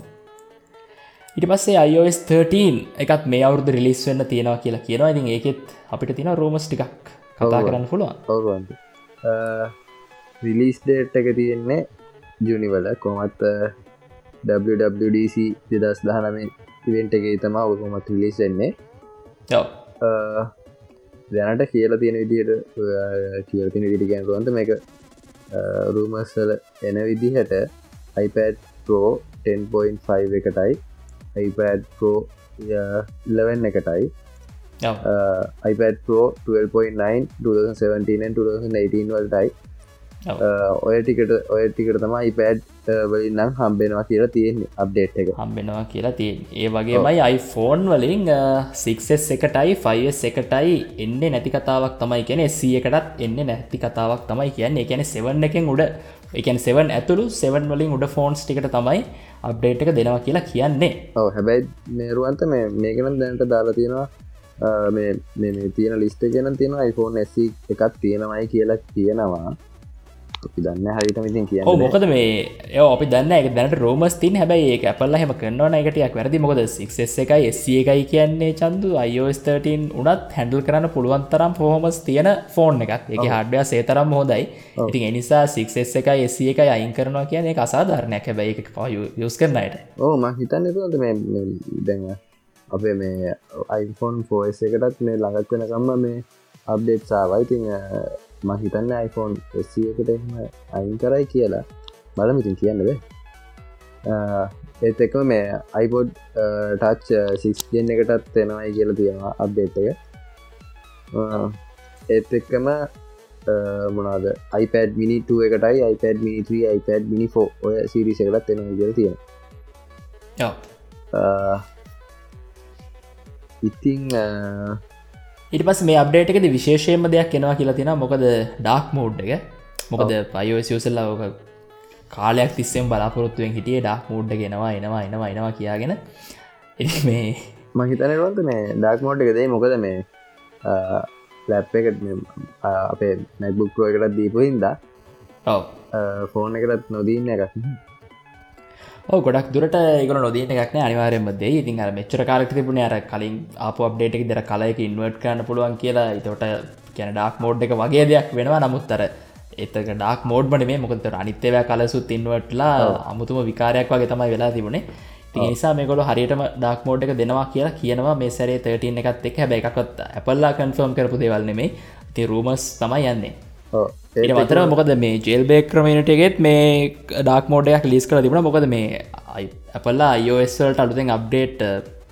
ඉට පස්සේ iOS 13 එකත් මේ අවුරදු රිලිස් වෙන්න තියෙනවා කියලා කියනවා. ඉතින් ඒකෙත් අපිට තියෙන රෝමස් ටිකක් කතා කරන්න පුළුවන්. ඔවන්ට රිලිස් ඩේට් එක තියෙන්නේ ජුනිවල කොමත් WWDC දෙදස් දහනමේ ඉවෙන්ට එක තමා ඔකොමත් රිලිස් වෙන්නේ. දැනට කියලා තියෙන විදියට කියල තින විදිගැන්රුවන්ත මේක රූමස්සල එන විදිහට iPad Pro 10.5 එකටයි iPad Pro 11 එකටයි iPad Pro 12.9 2017 2018 වලටයි. ඔය ටිකට ඔය ටිකට තම iPad වලින්නම් හම්බෙනවා කියලා තියෙන්නේ අප්ඩේට් එක. හම්බෙනවා කියලා තියෙන් ඒ වගේමයි iPhone වලින් 6S එකටයි 5S එකටයි එන්න නැති කතාවක් තමයි කියන සී එකටත් එන්න නැති කතාවක් තමයි කියන්නේ. එකැන සෙවන් එකෙන් උඩ එකන් සෙවන් ඇතුළු සෙවන් වලින් උඩ ෆෝන්ස් ටිකට තමයි අප්ඩේට් එක දෙනවා කියලා කියන්නේ. ඔව හැබැයි මේරුවන්ත මේ මේකනම් දැනට දාලා තියෙනවා මේ තියෙන ලිස්ට ගෙන තියෙන iPhone S එකත් තියෙනවයි කියලා කියනවා. දන්න හරිතම ඉතින් කිය මොකද මේ ඒ අපි දන්න එක දැනට රෝමස් තින් හැබයි ඒ අපල්ල හෙම කරනවා එකටයක් වැරදි. මොකද සික්ස් එකයි එස් එකයි කියන්නේ චන්දු. iOS13 උනත් හැඩල් කරන්න පුළුවන් තරම් පොහොමස් තියෙන ෆෝන් එකක්. එක හඩ්ඩය සේතරම් හෝදයි ඉතින් එනිසා සික්ස් එකයි එස් එකයි අයින් කරනවා කියන එක අසාධරණයක්. හැබයි එක පා යස් කරනයට ඕ ම හිතන්න තුන්ට මේ දැන්ව අපේ මේ iPhone ෆෝස් එකටත් මේ ළඟත් වෙනකම්ම මේ අප්ඩේට් සාවයිතිං ම හිතන්න iPhone එකට එම අයින් කරයි කියලා. බලමිතින් කියන්නද ඒත් එකම මේ iPod ටච් සික්ගෙන් එකටත් තෙනවයි කියලා තියෙනවා අප්ඩේට් එක. ඒත් එක්කම මොනාද iPad මිනි2 එකටයි iPad මිනි3 iPad මිනිෆෝ ඔය සිරිස එකටත් එෙන කියල තියෙන ඉතිං ඉට පස් මේ අප්ඩේට්කද විශේෂයම දෙයක් එනවා කියලා තිෙන මොකද ඩාක් මෝඩ් එක. මොකද පයෝසියසල්ලා ඕක කාලයක් තිස්සෙන් බලාපොරොත්තුවෙන් හිටිය ඩක් මෝඩ් ගෙනවා එනවා එනවා එනවා කියාගෙන. මේ මහිතනවන්ත මේ ඩක් මෝඩ් එකදේ මොකද මේ ලැප් එක අපේ නැක්බුක්ෝ එකට දීපු හින්දා ෆෝන් එකටත් නොදීන්න එකක් ගොඩක් දුරට ඒක නොදීන එකක්න අනිවාරයම දේ ඉතින් අර මෙච්චර කාලක් තිබුණ අර කලින් අප අප්ඩේට එක දර කලයක ඉන්වර්ට් කරන්න පුළුවන් කියලා. ඉතවට කැන ඩක් මෝඩ් එක වගේ දෙයක් වෙනවා. නමුත්තර එතක ඩක් මෝඩ් බන මේ මොකතර අනිත්‍යවය කලසුත් ඉන්වර්ට්ලා අමුතුම විකාරයක් වගේ තමයි වෙලා තිබුණේ. නිසා මේකොල හරියටම ඩක් මෝඩ් එක දෙනවා කියලා කියනවා. මේ සැරේ 13 එකත් එක් හැබ එකක්ත් ඇපල්ලා කන්ෆර්ම් කරපු දෙවල්නෙමේ ති රූමස් තමයි යන්නේ එට මතර මොකද මේ ජෙල් බේක් ක්‍රමේනටගෙත් මේ ඩක් මෝඩයක් ලිස් කර තිබුණ. මොකද මේ අපල්ලා අයෝස්වල්ට අලුතෙන් අප්ඩේට්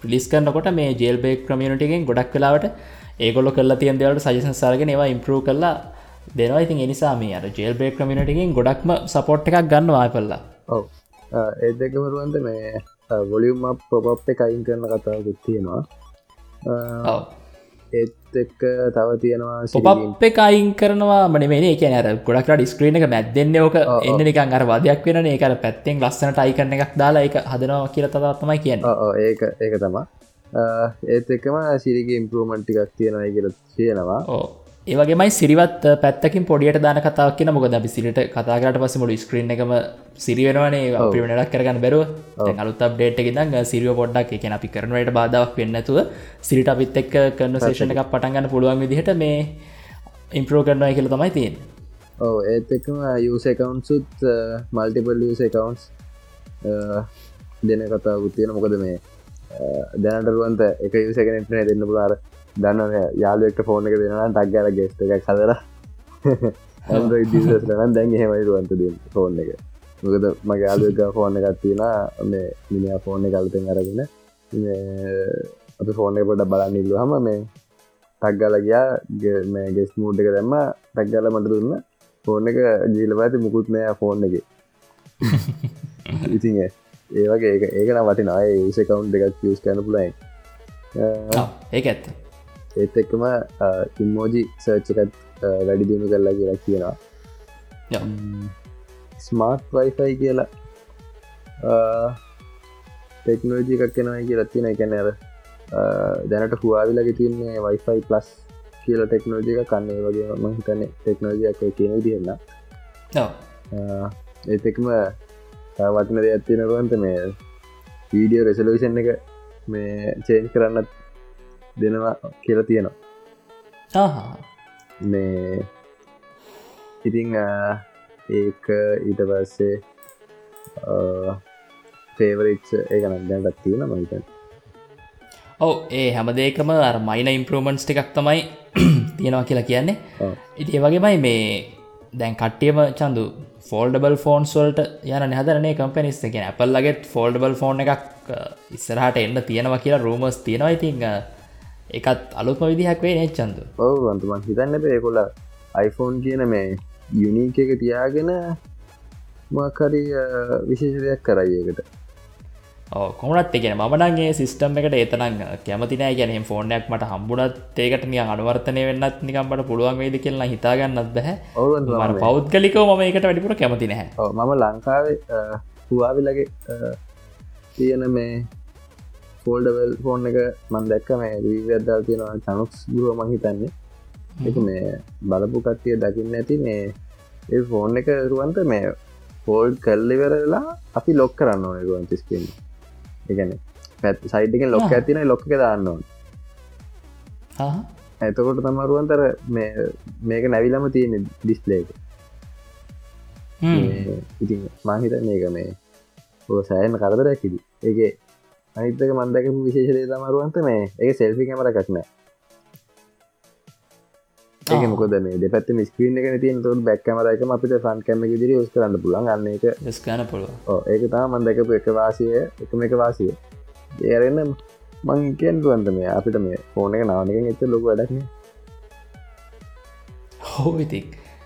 පිලිස් කරනකොට මේ ජෙල් බේක් ක්‍රමියනටගෙන් ගොඩක් කලාවට ඒගොල්ල කල්ලා තියන් දෙවලට සජසන් සාරගෙන ඒවා ඉම්පරූ කරලා දෙනවා. ඉතින් එනිසා මේ අර ජෙල් බේක් ක්‍රමියනටගෙන් ගොඩක්ම සපෝට් එකක් ගන්න වාපල්ලා ඔව. ඒදකමරුවන්ද මේ වොලියම් පොප් එක අයින් කරන කතාවකුත් තියෙනවා ඒත් එක්ක තව තියෙනවා පොප් එක අයින් කරනවා. මනමේ කියන ගොඩක් ඩිස්ක්‍රීන එක මැත්දෙන්න ඕක. එන්න නිකන් අර වදයක් වෙන ඒකට පැත්තෙන් ලස්සනට අයි කරන එකක් දාලා එක හදනවා කියල තත්මයි කියන්න. ඒක ඒක තමා ඒත් එකම සිරිගේ ඉම්පරමන්ටිකක් තියෙනයි කියල තියෙනවා ඕ ඒවගේමයි සිරිවත් පැත්තකින් පොඩියට දාන කතාවක් කියන මොකද? අපි සිරිට කතාකට පස මුඩ ස්ක්‍රීන් එකම සිරිවෙනවානේ අපි වෙනඩක් කරගන්න බැරුව. අලුත් අප්ඩේට් එකෙදම් සිරිය පොඩ්ඩක් එක අපි කරනවට බාධාවක් වෙන්නතුව සිරිට අපිත් එක්ක කරන සේෂණ එකක් පටන්ගන්න පුළුවන් විදිහට මේ ඉම්පරෝ කරනවා කියල තමයි තියෙන් ඕ ඒත් එකම යස එකකවන්සුත් මල්ටිපල් ස එකකවන්ස් දෙන කතාකුත් තියෙන මොකද මේ දැනටරුවන්ත එක යුසකනෙට දෙන්න පුලාර දන්න යාලුවෙක්ට ෆෝන එක දෙෙන ටක්ගල ගෙස්ට එකක් හදර ඇන්දරන් දැන් එහෙමයිරුවන්ත ද ෆෝන් එක. මොකද මගේ යාලුවක ෆෝන එකක් තියෙන මේ මිනිා ෆෝන කල්තෙන් අරගෙන. අපි ෆෝන පොට බලන්න ඉල්ලු හම මේ ටක්ගල ගයා. මේ ගෙස් මූට් එක දැම්ම. ටක්ගල මට දුන්න. ෆෝන් එක ජීල පැති මුකුත් නෑ ෆෝන් එක. ඉතින් ඒවගේ ඒක ඒකන වටිනාය ඒස කවුන්් එකක් ියස් කන පුලයි ඒක ඇත්ත ඒත් එක්කම ඉම්මෝජි සර්ච්චකත් වැඩි දියුණු කරලා කියලා කියනවා. ස්මාර්ට් වයිෆයි කියලා. ටෙක්නෝජි එකක් කෙනයි කියලා තියෙන එකැන අර දැනට හවාවිලගේ තියන්නේ වයිෆයි පලස් කියල ටෙක්නෝජි එක කන්නේ වගේ ම හිතන ටෙක්නෝජියක් කියන තියන්න ඒතෙක්ම වටින දෙ ඇත්තිනරුවන්ත මේ වීඩියෝ රෙසලූෂන් එක මේ චේන්් කරන්නත් දෙනවා කියලා තියෙනවා. මේ ඉතිං ඒක ඊට පස්සේ ෆේවරිට් ඒකන දැනටත් තියෙන මහිතන් ඔව ඒ හැමදේකම අර මයින ඉම්පරමන්ස් ටිකක් තමයි තියෙනවා කියලා කියන්නේ. ඉති වගේමයි මේ දැන් කට්ටියම චන්දු ෆෝල්ඩබල් ෆෝන්ස් වල්ට යන හදරනේ කම්පනිස් එක. ඇපල්ලගෙත් ෆෝල්ඩබල් ෆෝන් එකක් ඉස්සරහට එන්න තියෙනවා කියලා රූමස් තියෙනවා. ඉතිං එකත් අලුත්ම විදිහක් වේ නෙච්චන්ද ඔව වන්තුමන් හිතන්න ඒකොල්ල iPhoneෆෝන් කියන මේ යුනීක එක තියාගෙන මකරි විශේෂ දෙයක් කරයිකට කොමනත් එකෙන මනගේ සිස්ටම් එකට එතනං කැමතිනෑ ගැන ෆෝර්නයක් මට හම්බුණත් ඒකට නිය අනුවර්තනය වෙන්නත් නිකම්ට පුළුවන් වේද කියලා හිතාගන්නත් බැහ ඔ පෞද්ගලිකෝ ම ඒකට වැඩිපුර කැමති නැහැ. මම ලංකාවේ හවාවිලගේ තියෙන මේ ෆෝල්ඩවල් ෆෝන් එක මන් දැක්ක මේ දීවදදා තියෙනවා චනුක්ස් ගුව මහිතන්නේ එක මේ බලපු කට්ටිය දකින්න ඇති මේ ඒ ෆෝන් එක රුවන්ත මේ ෆෝල්ඩ් කල්ලිවරලා අපි ලොක් කරන්න ඕන රුවන් තිස්කෙන් එකන පැත් සයිට්කෙන් ලොක් ඇතින ලොක්ක දාන්නවා ඇතකොට තමරුවන්තර මේක නැවිලම තියෙන ඩිස්පලේක ඉතින් මහිතන්න එක මේ සෑන කරදරැකිදි ඒගේ අනිතක මන්දක විශේෂලේ තමරුවන්ත මේ ඒ සෙල්ෆි කැමරකක්නෑ ඒක මොකද මේ දෙපත් ස්ක්‍රීන එක තියන් තුන් බැක්කමරයකම අපිට ෆන් කැම දිරි ස් කරන්න පුලන් ගන්න එක ස්කන පුල ඒක තා මන්දකපු එක වාසිය එකම එක වාසිය. ඒරන්න මං කෙන්රුවන්ත මේ අපිට මේ ෆෝන එක නානකින් එත ලොක වැඩක්න හෝ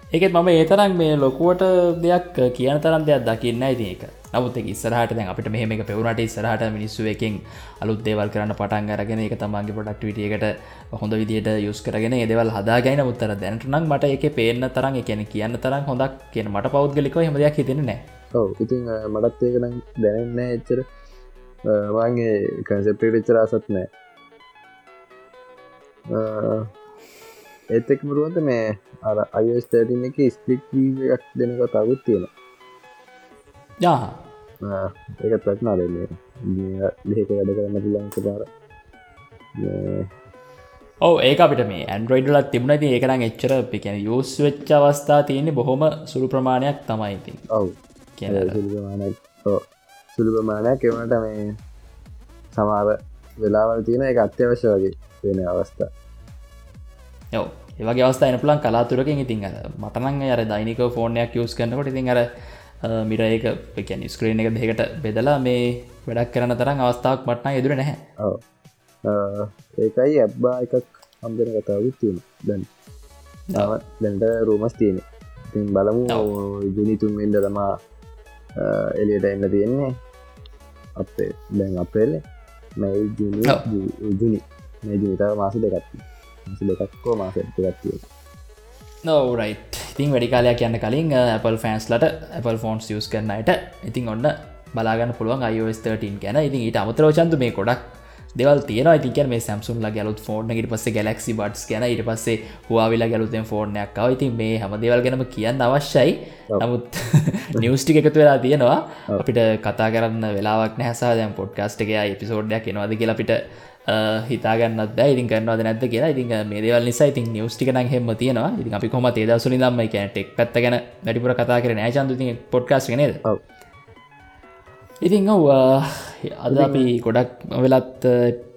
ඉතික් ඒකෙත් මම ඒතරම් මේ ලොකුවට දෙයක් කියන තරම් දෙයක් දකින්න ඇති එක නමුත් ඉස්සරහට දැන් අපිට මෙහම එක පෙවුණට ඉස්සරහට මිනිස්සු එකින් අලුත් දේවල් කරන්න පටන් අරගෙන එක තමන්ගේ පොඩක්ටවිටියකට හොඳ විදිට යුස් කරගෙන ඒදවල් හදාගයින මුත්තර දැනටනම් මට එක පේන්න තරම් එකන කියන්න තරම් හොඳක් කියන මට පෞද්ගලිකව හමදයක් හිතෙන නෑ ඔව. ඉතින් මටත් ඒකනම් දැනන්න එච්චර. මගේ කන්සෙප්ට ච්චර අසත් නෑ ඒත්තෙක් මුරුවන්ත මේ අර අයස්ටටින එක ස්පික් එකක් දෙනක තවත් තියෙන යා ඒක ප්‍රශ්නා දෙන්නේ ලේක වැඩ කරන්න පුලන්ක පාර ඕ ඒක අපිට මේ ඇන්ඩරෝයිඩලත් තිබුණති ඒකනම් එච්චර පිකැන යස් වෙච්ච අවස්ථා තියෙන්නේ බොහොම සුළු ප්‍රමාණයක් තමයිති ඔව්. සුළු ප්‍රමාණයක්. එවනට මේ සමාර වෙලාවල් තියෙන එක අත්‍යවශ්‍ය වගේ වෙන අවස්ථා යව ඒවගේ අවස්ථායන පුලන් කලාතුරකින් ඉතින් මටනං අර දෛනික ෆෝර්නයක් යස් කරනකොට ඉතින් අර මිර ඒක පකැන ස්ක්‍රීන් එක දෙකට බෙදලා මේ වැඩක් කරන තරම් අවස්ථාවක් මටනා යදුර නැහැ. ඒකයි ඇබ්බා එකක් අම්දන කතාවත් තියෙන දැන් දැන්ට රූමස් තියෙන ඉතින් බලමු ජුනිතුන්ෙන්ද තමා එලියට එන්න තියෙන්නේ? අපේ දැන් අපේල. මැයි ජුනි මේ ජුනිතාව මාස දෙකත්ති දෙකක්කෝ මාස ගත්තිය නොරයි් ඉතින් වැඩිකාලයක් කියන්න කලින් Apple ෆෑන්ස්ලට Apple ෆෝන්ස් යස් කරනයට ඉතින් ඔන්න බලාගන්න පුළුවන් iOS 13 ගැන. ඉතින් ඊට අමතරෝචන්තු මේ ගොඩක් දෙවල් තියන ඉතික මේ සැම්සුන් ගැලුත් ෆෝර්න ඉට පස්සේ ගැලක්සි බට්ස් ගැන ඉට පස්සේ හවාවිලා ගැලුතෙන් ෆෝර්නයක්කාව ඉතින් මේ හම දෙවල් ගැනම කියන්න අවශ්‍යයි. නමුත් නිියස්ටි එකතු වෙලා තියෙනවා. අපිට කතා කරන්න වෙලාවක් නැසා දැම් පොඩ්කාස්ට එක එපිසෝඩ්ඩයක් එනවාද කියලා අපිට හිතාගන්න ඉතින් කරනවද නැද කියලා. ඉතින් මේ දේවල් නිසා ඉතින් නිවස්ටික නම් හෙම තියෙනවා. ඉතින් අපි කොම තේදසුනි දම්ම කියන ටෙක් පැත්ත ගැන වැඩිපුර කතා කරන ඇචන්තු පොඩ්කාස් නේද? ඉතින් අද අපි ගොඩක් වෙලත්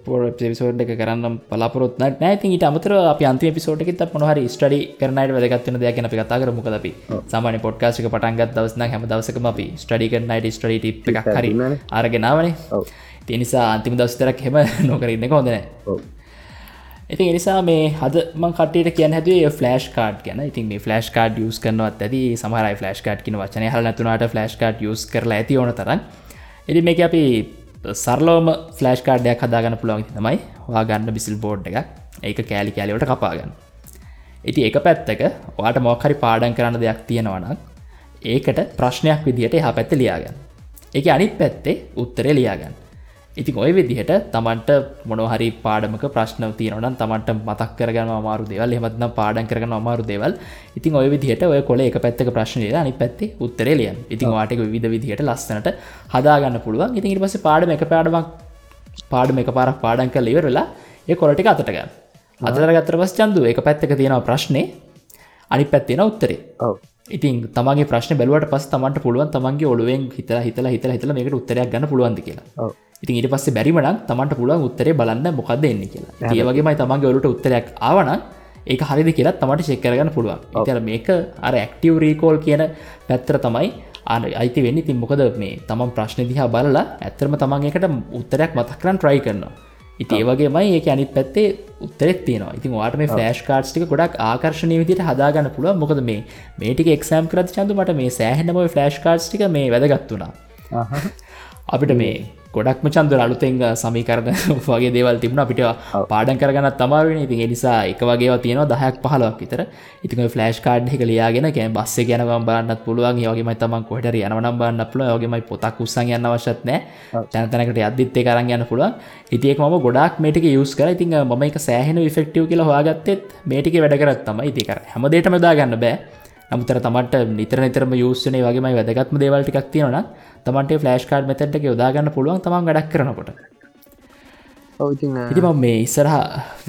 පොරපිසෝඩ් එක කරන්න පලාපොත් නෑති ට අමතර අන්ති පිසෝට එකත් මොහරි ස්ටඩි කරනට වැදගත්වන දෙයක් අපි කතා කර මොකද අපි සාමාන පොඩ්කාසික පටන්ගත් දවස්න හැම දවසකම අපි ස්ටඩි කරනයිට ස්ටඩි ටිප් එකක් හරි අරගෙනාවනේ තිනිසා අන්තිම දස්තරක් හෙම නොකරන්න හොඳන ඉතින් එනිසා මේ හදම කටට කියන හැදේ ෆලස්් කාඩ් ගැන. ඉතින් මේ ෆලස්් කාඩ් යස් කරනවත් ඇති. සමහරයි ෆලස්් කාඩ් කියන වචනය හල නැතුනාට ෆලස්් කාඩ් යස් කරලා ඇති ඕන තරන් එති මේක අපි සරලෝම ෆලෑශ් කාඩයක් හදාගන්න පුළුවන් තමයි වා ගන්න බිසිල් බෝඩ් එක ඒක කෑලි කෑලිවට කපාගන්න ඉති එක පැත්තක වාට මොක්හරි පාඩන් කරන්න දෙයක් තියෙනවනක් ඒකට ප්‍රශ්නයක් විදිහට එහ පැත්ත ලියාගන්න. එක අනිත් පැත්තේ උත්තරේ ලියාගන්න ඉතින් ඔය විදිහට තමන්ට මොනහරි පාඩමක ප්‍රශ්න තියනවන තමන්ට මතක් කරගන්න අමාරු දෙවල් එමත්න පාඩන් කරගන්න අමාරු දෙවල්. ඉතින් ඔය විදිහට ඔය කොල එක පැත්තක ප්‍රශ්නය අනි පැත්තේ උත්තරේලියන් ඉතින් වාටක විධ විදිහට ලස්සනට හදාගන්න පුළුවන්. ඉතින් ඉට පස පාඩම එක පාඩමක් පාඩම එක පාරක් පාඩන් කල ඉවරලා ඒ කොලටික අතටගන්න අතර ගත්තර පස් චන්දු එක පැත්තක තියෙනවා ප්‍රශ්නය අනි පැත්තියෙන උත්තරේ. ඉතින් තමගේ ප්‍රශ්න බැලුවට පස් තමන්ට පුළුවන් තමන්ගේ ඔලුවෙන් හිතර හිතල හිතල හිතල මේකට උත්තරයක් ගන්න පුළුවන්ද කියලා ඉතින් ඉට පස්සේ බැරිමට තමන්ට පුළුවන් උත්තරේ බලන්න මොකක්ද එන්න කියලා. ඒවගේමයි තමන්ගේ ඔලුට උත්තරයක් ආවන ඒක හරිද කියලා තමට චෙක්කරගන්න පුළුවන්. ඉතර මේක අර ඇක්ටව රීකෝල් කියන පැත්තර තමයි අන අයිති වෙන්න. තින් මොකද මේ තමන් ප්‍රශ්න දිහා බලලා ඇත්තරම තමන්ගේකට උත්තරයක් මතක්කරන් ට්‍රයි කරනවා. ඉති ඒවගේමයි ඒක අනි පැත්තේ උත්තරෙක් තියෙනවා. ඉතින් වාට මේ ෆලෑශ් කාඩ්ටික ගොඩක් ආකර්ශණය විදිට හදාගන්න පුළුව මොකද මේ මේටික එක්සෑම් කරත් චන්දුමට මේ සෑහෙනම ෆලෑශ් කාඩ්ටික මේ වැදගත්තුනා අපිට මේ ගොඩක්ම චන්ද අලුතෙන් සමීකරන වගේ දේවල් තිබුණ. අපිට පාඩන් කරගන්න තමාරෙන ඉතින් නිසා එක වගේ තියෙනවා දහයක් පහලක් විතර. ඉතික ෆලෑශ් කාඩ් එක ලියගෙන කෑ බස්ස ගැනවම් බන්නත් පුළුවන්. යෝගේමයි තමන් කොහට යනවනම් බන්න පුල යෝගේමයි පොතක් උත්සන් යන්න අවශ්‍යත් නෑ තැනතැනකට අදදිත්තේ කරන්න යන්න පුළුවන්. ඉතියෙක් ම ගොඩක් මේටික යුස් කර. ඉතින් ම එක සෑහෙන ෆෙක්ටව කියලා හවාගත්තෙත් මේටික වැඩකරත් තම ඉතිකර හැමදේට මදාගන්න බෑ. නමුතර තමට නිතර නිතරම යුස්සනේ වගේමයි වැදගත්ම දේවල්ටිකක් තියෙනවන තමන්ට ෆලෑශ් කාඩ් මෙතැටක යොදාගන්න පුළුවන් තමන් ගඩක් කරනකොට. ඉති මේ ඉස්සරහ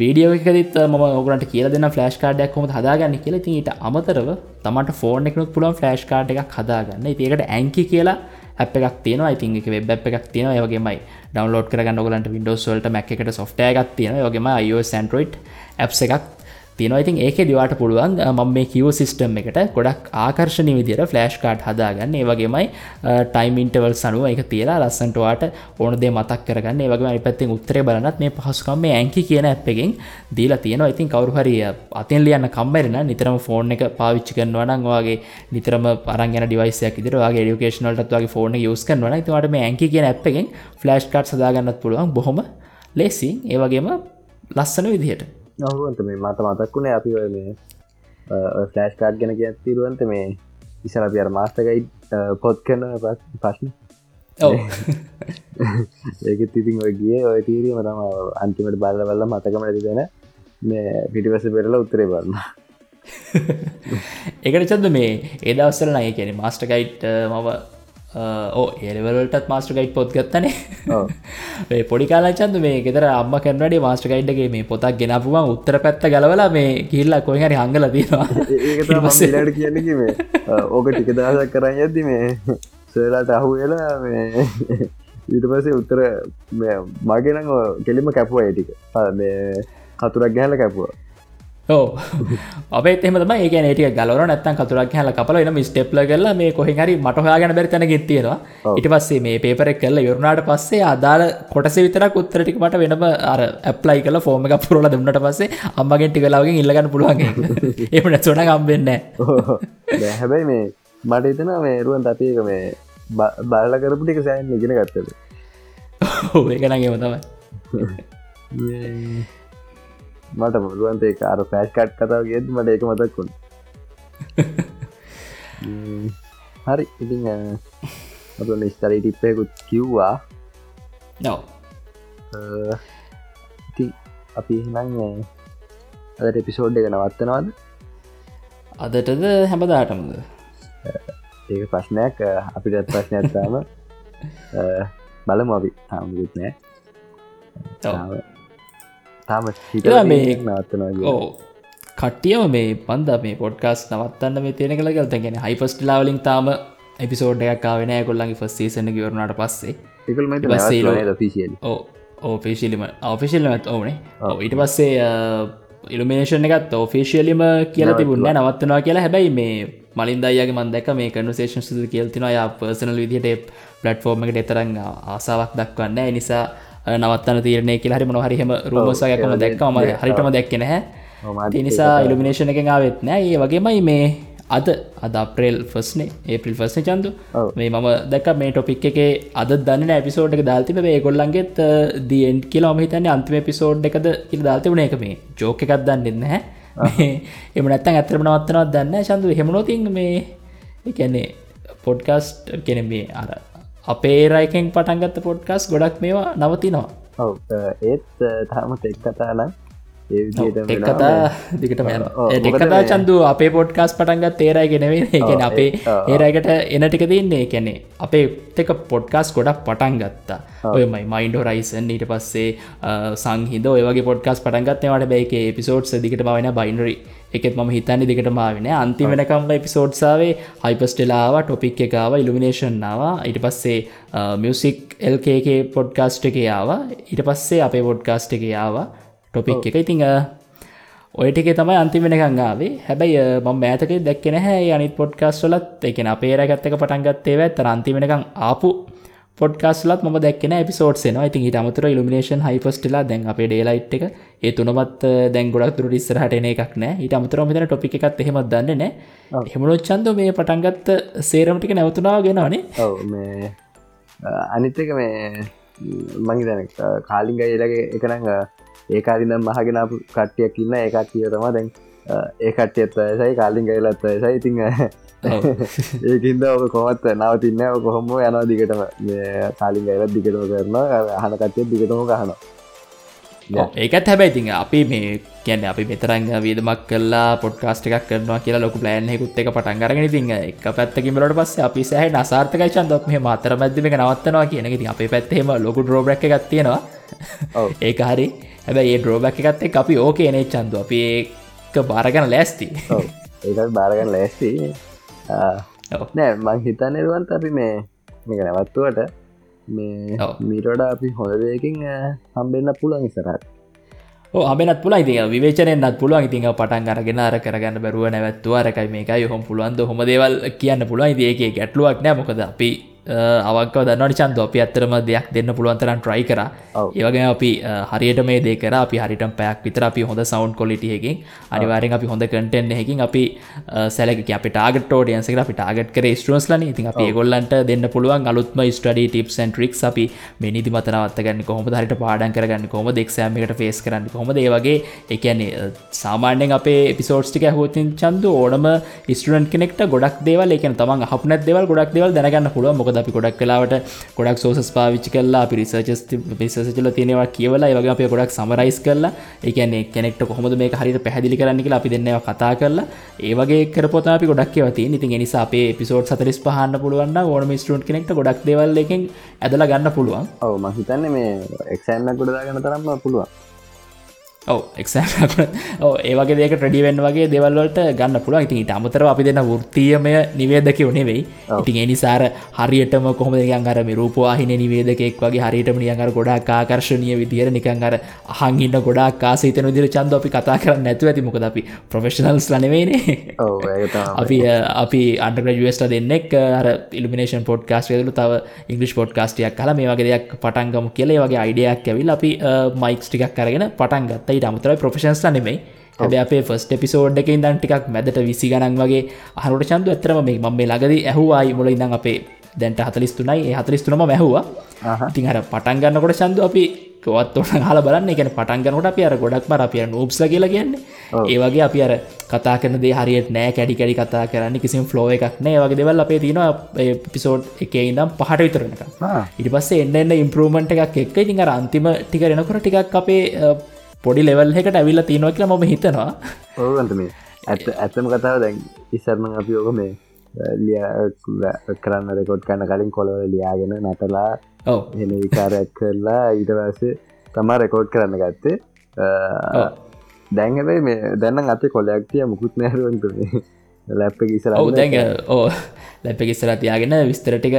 වීඩියෝ එකදිත් ම ඔගලට කියල දෙන්න ෆලෑශ් කාඩයක් කොම හදාගන්න කියල. ඊට අමතරව තමට ෆෝර්න එකනුත් පුළුවන් ෆලෑශ් කාඩ් එකක් හදාගන්න. ඒකට ඇංකි කියලා අප එකක් තියෙන ඉතින් එක වෙබ් එකක් තියෙන යගේමයි ඩවන්ලෝඩ් කරගන්න ගලට විඩෝස්වල්ට මැක් එකට සොෆ්ටය එකක් තියෙන යගේම අයෝ සන්ඩරෝයිඩ් ඇ් එකක් තියෙනවා. ඉතින් ඒක දිවාට පුළුවන් මම මේ කිව සිස්ටම් එකට ගොඩක් ආකර්ශණය විදිර ෆලෑශ් කාඩ් හදාගන්න. ඒ වගේමයි ටයිමින්ටවල් සනුව එක තියලා ලස්සන්ටවාට ඕන දේ මතක් කරගන්න. ඒවගේ අනිපත්තිෙන් උත්තරේ බලනත් මේ පහසුකම් මේ ඇංකි කියන ඇප්පකින් දීලා තියෙනවා. ඉතින් කවරුහරිය අතින් ලියන්න කම්බරෙන නිතරම ෆෝන් එක පාවිච්චි කරනවනන් වගේ නිතරම පරගෙන ඩිවයිසයක් ඉදිරවාගේ ඩියුකේෂනල්ටත් වගේ ෆෝන යස් කරනවන තුවට මේ ඇංකි කියන ඇප්පකින් ෆලෑශ් කාඩ් සදාගන්නත් පුළුවන්. බොහොම ලෙසි ඒවගේම ලස්සන විදිහට නොහුවන්ත මේ මත මතක්වුණේ අපි මේ ෆලෑෂ් කාඩ් ගැන කිය තිරුවන්ත මේ ඉසර අපි අර මාස්ටකයි පොත් කරන පශ්න ඒක තිතින් ඔය ගිය ඔය තීරීම තම අන්තිමට බල්ල වල්ල මතකම ඇතිදෙන මේ පිටිවස පෙරල උත්තරේ බලන්න එකට චන්ද මේ ඒදවස්සල නය කියන මාස්ටකයිට් මව ඕ ඒලවලටත් මාස්ටර් ගයිඩ් පොත් ගත්තනේ. පොඩි කාලාචන්ද මේ ගෙතර අම්ම කරනට මාස්ටර් ගයිඩ්ගේ මේ පොතක් ගෙනපුුවන් උත්තර පැත්ත ගලවලා මේ කිල්ලා කොහරි හංගල මේ ඕක ටික දහසක් කරන්න ඇති මේ සලාට අහු වෙලා මේ ඊට පසේ උත්තර මගෙනං කෙලිම කැපුවා ඒටික කතුරක් ගැහල කැපුවා අපේ එම ඒ නට ගලවර නැත්තන් කතුරක් හැල කපල එන ස්ටප්ල කරලා මේ කොහහරි මටහයාගෙන බැරිතැන ගෙත්තියෙනවා ඉට පස්සේ මේ පේපරෙක් කල්ල යුරුණාට පස්සේ අදාළ කොටස විතරක් උත්තරටික මට වෙනම අර ඇප්ලයි කල ෆෝර්ම එක පුරල දුන්නට පස්සේ අම්මගෙන්ටි කලාවගෙන් ඉල්ලගන්න පුළුවන් එමන සොන කම්බෙන්න හැබැයි මේ මට එතන මේ රුවන් තතියක මේ බාල කරපු ටික සෑන් ඉගෙන ගත්තද? ඒකනගේම තමයි මට පුළුවන්තේ කාර පෑස්් කට් කතාව ගෙද මට එක මතක්කුණ හරි ඉතිං අප නිස්තරී ටිප්පයකුත් කිව්වා. නෝ ඉති අපි හිනන්නේ අදට එපිසෝඩ් එක නවත්තනවාද? අදටද හැමදාටමද? ඒක ප්‍රශ්නයක් අපිට ප්‍රශ්නයක්තාම බලම අපි. තාමුකුත් නෑ තාම ඕ කට්ටියම මේ පන්ද මේ පොඩ්කාස් නවත්තන්න මේ තියෙන කළ ගල් තැගෙන හයිපස්ට ලාවලින් තාම එපිසෝඩ් එකක් කාවෙන කොල්ලගේ ෆස් සේසන ගවරුණට පස්සේ. ඕ ඕ පේශිලිම අවෆිශල්ලමත් ඕනේ. ඊට පස්සේ ඉල්ිනේෂන් එකත් ඔෆිසිියලිම කියල තිබුන්න නවත්තනවා කියලා. හැබැයි මේ මලින් දයගේ මන්දක මේ කනුසේෂන් සුදු කියල්තිනවා පර්සනල් විදිහට පලට්ෆෝර්ම එකට එතරං ආසාාවක් දක්වන්න නිසා නවත්තන තීරණය කියලා හරි මොහරිහම රූමසයකම දැක්කම හරිටම දැක්කෙන හැ නිසා ඉල්ිනේෂණ එක ආවෙත් නෑ ඒ වගේමයි මේ අද අද අප්‍රේල් ෆස්නේ ඒපිල් ෆස්න චන්දු. මේ මම දැක මේ ටොපික් එක අද දන්න ඇපිසෝඩ් එක දාල්තිම ඒ ගොල්ලන්ගේත් දියෙන් කියලා මහිතන්න අන්තිම පිසෝඩ් එකද ඉල් දාල්තිවුණ එක මේ ජෝක එකක් දන්න නැහැ. එම නැත්තන් ඇතරම නවත්තනවත් දන්න ශන්දු හෙමනොතින් මේ එකන්නේ පොඩ්කස්ට් කෙන මේ අර අපේ රයිකෙන් පටන්ගත්ත පොඩ්කස් ගොඩක් මේවා නවතිනවා. ඔව් ඒත් තාම තෙක් කතානම් ඒ විදිහටම එක්. කතා දිකට එක්කතා මේ- චන්දු අපේ පොඩ්කාස් පටන්ගත් තේරයි ගෙනවේ එකන අපේ. ඒරයිකට එනටික තින්නේ කැනෙ අපේ තක පොඩ්කාස් ගොඩක් පටන් ගත්තා. ඔයමයි මයින්ඩ රයිසන් ඊට පස්සේ සංහිද ඔයගේ පොඩ්කාස් පටන්ගත්නවට බැයික පිසෝඩ්ස් දිකට මවන බයිනරි එකත් ම හිතන්නේ දිකට මාවෙන අන්තිමෙනකම් පිසෝඩ්සාවේ හයිපස්ටලාව ටොපික් එකකාව ඉල්ිනේෂන්නාව ඊට පස්සේ මියසික් එල්කේකේ පොඩ්කාස්ට් එක යාව ඊට පස්සේ අපේ පොඩ්කාස්ට් එක යාව ටොපික් එක ඉතිං ඔයටික තමයි අන්තිමෙනකංගාවේ හැබැයි මම මෑතක දැක්කෙන හැ අනිත් පොඩ්කාස් වලත් එකන අපේ රැගත්තක පටන්ගත්තේ ඇත් අන්තිමෙනකං ආපු පොඩ්කාස්ලත් ම දැක්න පිසෝට්සන ඉතින් අමතර ඉල්ිනේෂන් හයිපස්ටලා දැන් අපේ ඩේලයිට් එක. ඒ තුනමත් දැන් ගොඩක් තුර ඉස්සරහට එන එකක් නෑ ඊට අමතර මෙතන ටොපි එකත් එහෙමත් දන්න නෑ හෙමනොච්චන්ද මේ පටන්ගත්ත සේරමටික නැවතුනාව ගෙනවනේ ඔව් මේ අනිත්තක මේ මංහි දැන කාලිංග ඒලගේ එකනඟ ඒකාරිනම් මහගෙනපු කට්ටියක් ඉන්න ඒකත් කිය තම දැන් ඒකට්ටියත් සයි කාලිංග එලත් සයි ඉතිං ඒකින්ද ඔබ කොමත් නවතින්න. කොහොම යනවා දිගටම? කාලිංග එලත් දිගටම කරන අහන කට්ටිය දිගටම කහනවා ඒකත් හැබැයිතින් අපි මේ කියන්න අපි මෙතරංග වීදමක් කල්ලා පොඩ්කාස්ට එකක් කරනවා කියලා ලොක ප්ලෑන්හෙකුත් එක පටන්ගරගෙන තිං එක පැත්තකිමලට පස්ස අපි සහ නසාර්ථක චන්දක් මේ මාතර මැදම නවත්තනවා කියන ති අපේ පැත්තෙම ලොකු ඩ්‍රෝබක් එකක් තියෙනවා. ඒක හරි. හැබැයි ඒ ඩ්‍රෝබක් එකත් එක් අපි ඕකේනේ චන්ද. අපි ඒක බාරගන ලෑස්ති. ඒකත් බාරගන්න ලෑස්ති. නෑ මං හිතන්නරුවන්ත අපි මේ මේක නැවත්තුවට මේ. මීටඩ අපි හොඳ දෙයකින් හම්බෙන්න්න පුළන් ඉසරත් අමනත් පුල ඉති විවේචනයත් පුළුවන්. ඉතින් පටන් අරගෙන අර කරගන්න බැරුව නැවත්තුව. අරකයි මේකයි. හොම පුළුවන්ද? හොම දේවල් කියන්න පුළුවන්. ඒක ගැටලුවක් නෑ. මොකද අපි අවක දන්නට චන්ද. අපි අත්තරම දෙයක් දෙන්න පුළුවන්තරන් ට්‍රයි කර. ඒවගේ අපි හරියට මේ දේකර අපි හරිට පැක් විතර අපි හොඳ සවන්් කොලිටියකින් අනිවාරෙන් අපි හොඳ කටෙන් එහකින් අපි සැලක අපි ටාගට ෝඩියන්සක අපි ටාගට කර ස්ටරස්ලන ඉතින් අපි ගොල්ලන්ට දෙන්න පුළුවන් අලුත්ම ස්ටඩ ටිප් ටික් අපි මිනිදි මතනවත්තගන්න කොහොම හරිට පාඩන් කරගන්න කොම දෙක්ෂෑමකට ෆේස් කරන්න කොහොම ඒවගේ එකන්නේ සාමාන්‍යෙන් අපේ පිසෝට්ටික හෝතින් චන්ද ඕනම ස්ටරන් කෙනෙක්ට ගොඩක් දේවල් එකන තම හපන දෙවල් ගොඩක් දෙවල් දැනගන්න පුළුව මොකද අපි ගොඩක් කලාවට ගොඩක් සෝසස් පාවිච්චි කල්ලා අපි රිසර්චස් පිසචල තියෙනවා කියවලා ඒවගේ අප ගොඩක් සමරයිස් කරලා එකන කෙනෙක්ට කොහොමද මේ හරිට පැදිලි කරන්න කියලා අපි දෙන්නවා කතා කරලා ඒවගේ කරපොත අපි ගොඩක් වති ඉතින් නිසා අපේ පිසෝට් සතරිස් පහන්න පුළුවන් ඕන ස්ටරන්් කෙනෙක්ට ගොඩක් දෙවල් එකින් ඇදලා ගන්න පුළුවන්. ඔව ම හිතන්න මේ එක්ෂෑන්න ගොඩදාගන්න තරම්ම පුළුවන්. ඔව එක්ෂ ඕ ඒවගේ දෙක ටඩිවෙන් වගේ දෙවල්වලට ගන්න පුළුව ඉතින් අමතර අපි දෙන්න වෘතියමය නිවේදකව නෙවෙයි. ඉතින් එනිසාර හරියටම කොහොම අර රූපවාහින නිවේදකෙක් වගේ හරිටම නියඟර ගොඩක් ආකර්ශණය විදිර නිකන් අර අහංගන්න ගොඩක් කාසේතන දිර චන්ද අපි කතා කරන්න නැතු ඇති. මොකද අපි ප්‍රෆෙෂනල්ස් ලනවෙනේ අපි අපි අන්ඩග්‍රජුවස්ට දෙන්නෙක් අර ඉල්ිනේෂන් පොඩ්කාස් යදලු තව ඉංගලිස් පොඩ්කාස්ටියක් කල මේ වගේ දෙයක් පටන්ගම කියලේ. වගේ අයිඩයක් ඇවිල් අපි මයික්ස් ටිකක් කරගෙන පටන් ගත්තයි අමතරයි ප්‍රෆෙෂන්ස් නෙමයි. හැබ අපේ ෆස් එපිසෝඩ් එක ඉදන් ටිකක් මැදට විසි ගණන් වගේ අහනට චන්ද ඇතරම මේ මම මේ ලගද ඇහවායි මුල ඉඳන් අපේ දැන්ට හතලිස්තුනයි හතලිස්තුනම මැහවා අර පටන් ගන්නකොට චන්ද අපි කොවත් ඔන්න හල බලන්න. එකන පටන්ගනට අප අර ගොඩක්ම අපිය නූප්ස කියලා කියන්නේ. ඒවගේ අපි අර කතා කරන දේ හරියට නෑ කැඩි කැඩි කතා කරන්න කිසිම ෆ්ලෝ එකක් නෑ. වගේ දෙවල් අපේ තියෙන පිසෝඩ් එක ඉදම් පහට විතරනක ඉට පස්සේ එන්න එන්න ඉම්පරමට එකක් එක් ඉතින් අර අන්තිම ටික එනකොට ටිකක් අපේ පොඩි ලෙවල් එකට ඇවිල්ල තියෙනවා කියලා මම හිතනවා. ඔවන්ත මේ. ඇත ඇත්තම කතාව දැන් ඉස්සරම අපි ඕක මේ ලිය කරන්න රෙකොඩ් කන්න කලින් කොලවල ලියාගෙන නටලා එන විකාරයක් කරලා ඊට පස්සේ තමා රෙකෝඩ් කරන්න ගත්තේ. දැන්හැබයි මේ දැන්න අත කොලයක්තිය මුකුත් නෑරුවන්ට ලැප්ප ඉසර දැන් ඕ ලැප ඉස්සර තියාගෙන විස්තර ටික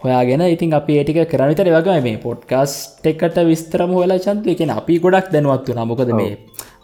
හොයාගෙන ඉතින් අපි ඒටික කරනිතර වගේ මේ පොඩ්කාස්ට් එකට විස්තරම හොලා චන්තු එකෙන අපි ගොඩක් දැනුවත්තු නමොකද මේ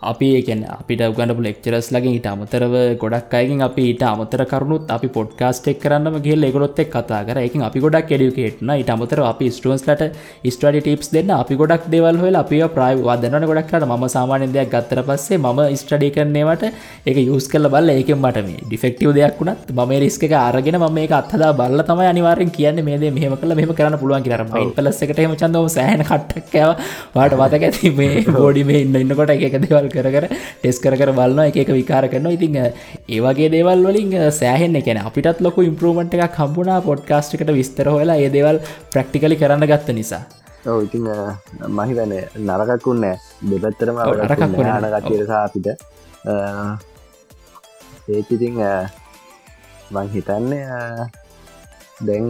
අපි ඒකන අපිට උගන්නපු ලෙක්චරස් ලගේ ඊට අමතරව ගොඩක් අයකින් අපි ඊට අමතර කරුණුත් අපි පොඩ්කාස්ට් එක් කරන්නම ගෙල් එකොත් එක් කතා කර. එක අපි ගොඩක් එඩියුකේට්න ඊට අමතර අපි ස්ටන්ස්ලට ස්ටඩි ටිප්ස් දෙන්න අපි ගොඩක් දෙවල් හොල අපි ප්‍රයිවාදන්න ගොඩක් කරට ම සාමානය දෙයක් ගත්තර පස්සේ ම ස්ටඩි කරනේවට එක යස් කල බල්ල ඒක මට මේ ඩිෆෙක්ටව දෙයක් වුණත් ම රිස්ක අරගෙන ම මේ අත්හදා බල්ල තම අනිවාරෙන් කියන්න මේ මෙහම කල මෙම කරන්න පුළුවන් කියරම පලස්සකට හම චන්දම සෑහන කට්ටක්කව වාට වතක ඇති මේ බෝඩි මේ ඉන්න ඉන්නකොට එක දෙවල් කර කර ටෙස් කර බලන්න එක විකාර කරනවා. ඉතිං ඒවගේ දේවල් වලින් සෑහෙන්න එකැන අපිටත් ලොක ඉම්පරමට එකක් හම්බුණා පොඩ්කාස්ටිකට විස්තර හොලා ඒ දේවල් ප්‍රක්ටිකලි කරන්න ගත්ත නිසා. ඔව ඉතින් මහිතන නරකක්කුන්න දෙපැත්තරම අරකක් අනකටරසා අපිට. ඒතිතිං මං හිතන්නේ දැන්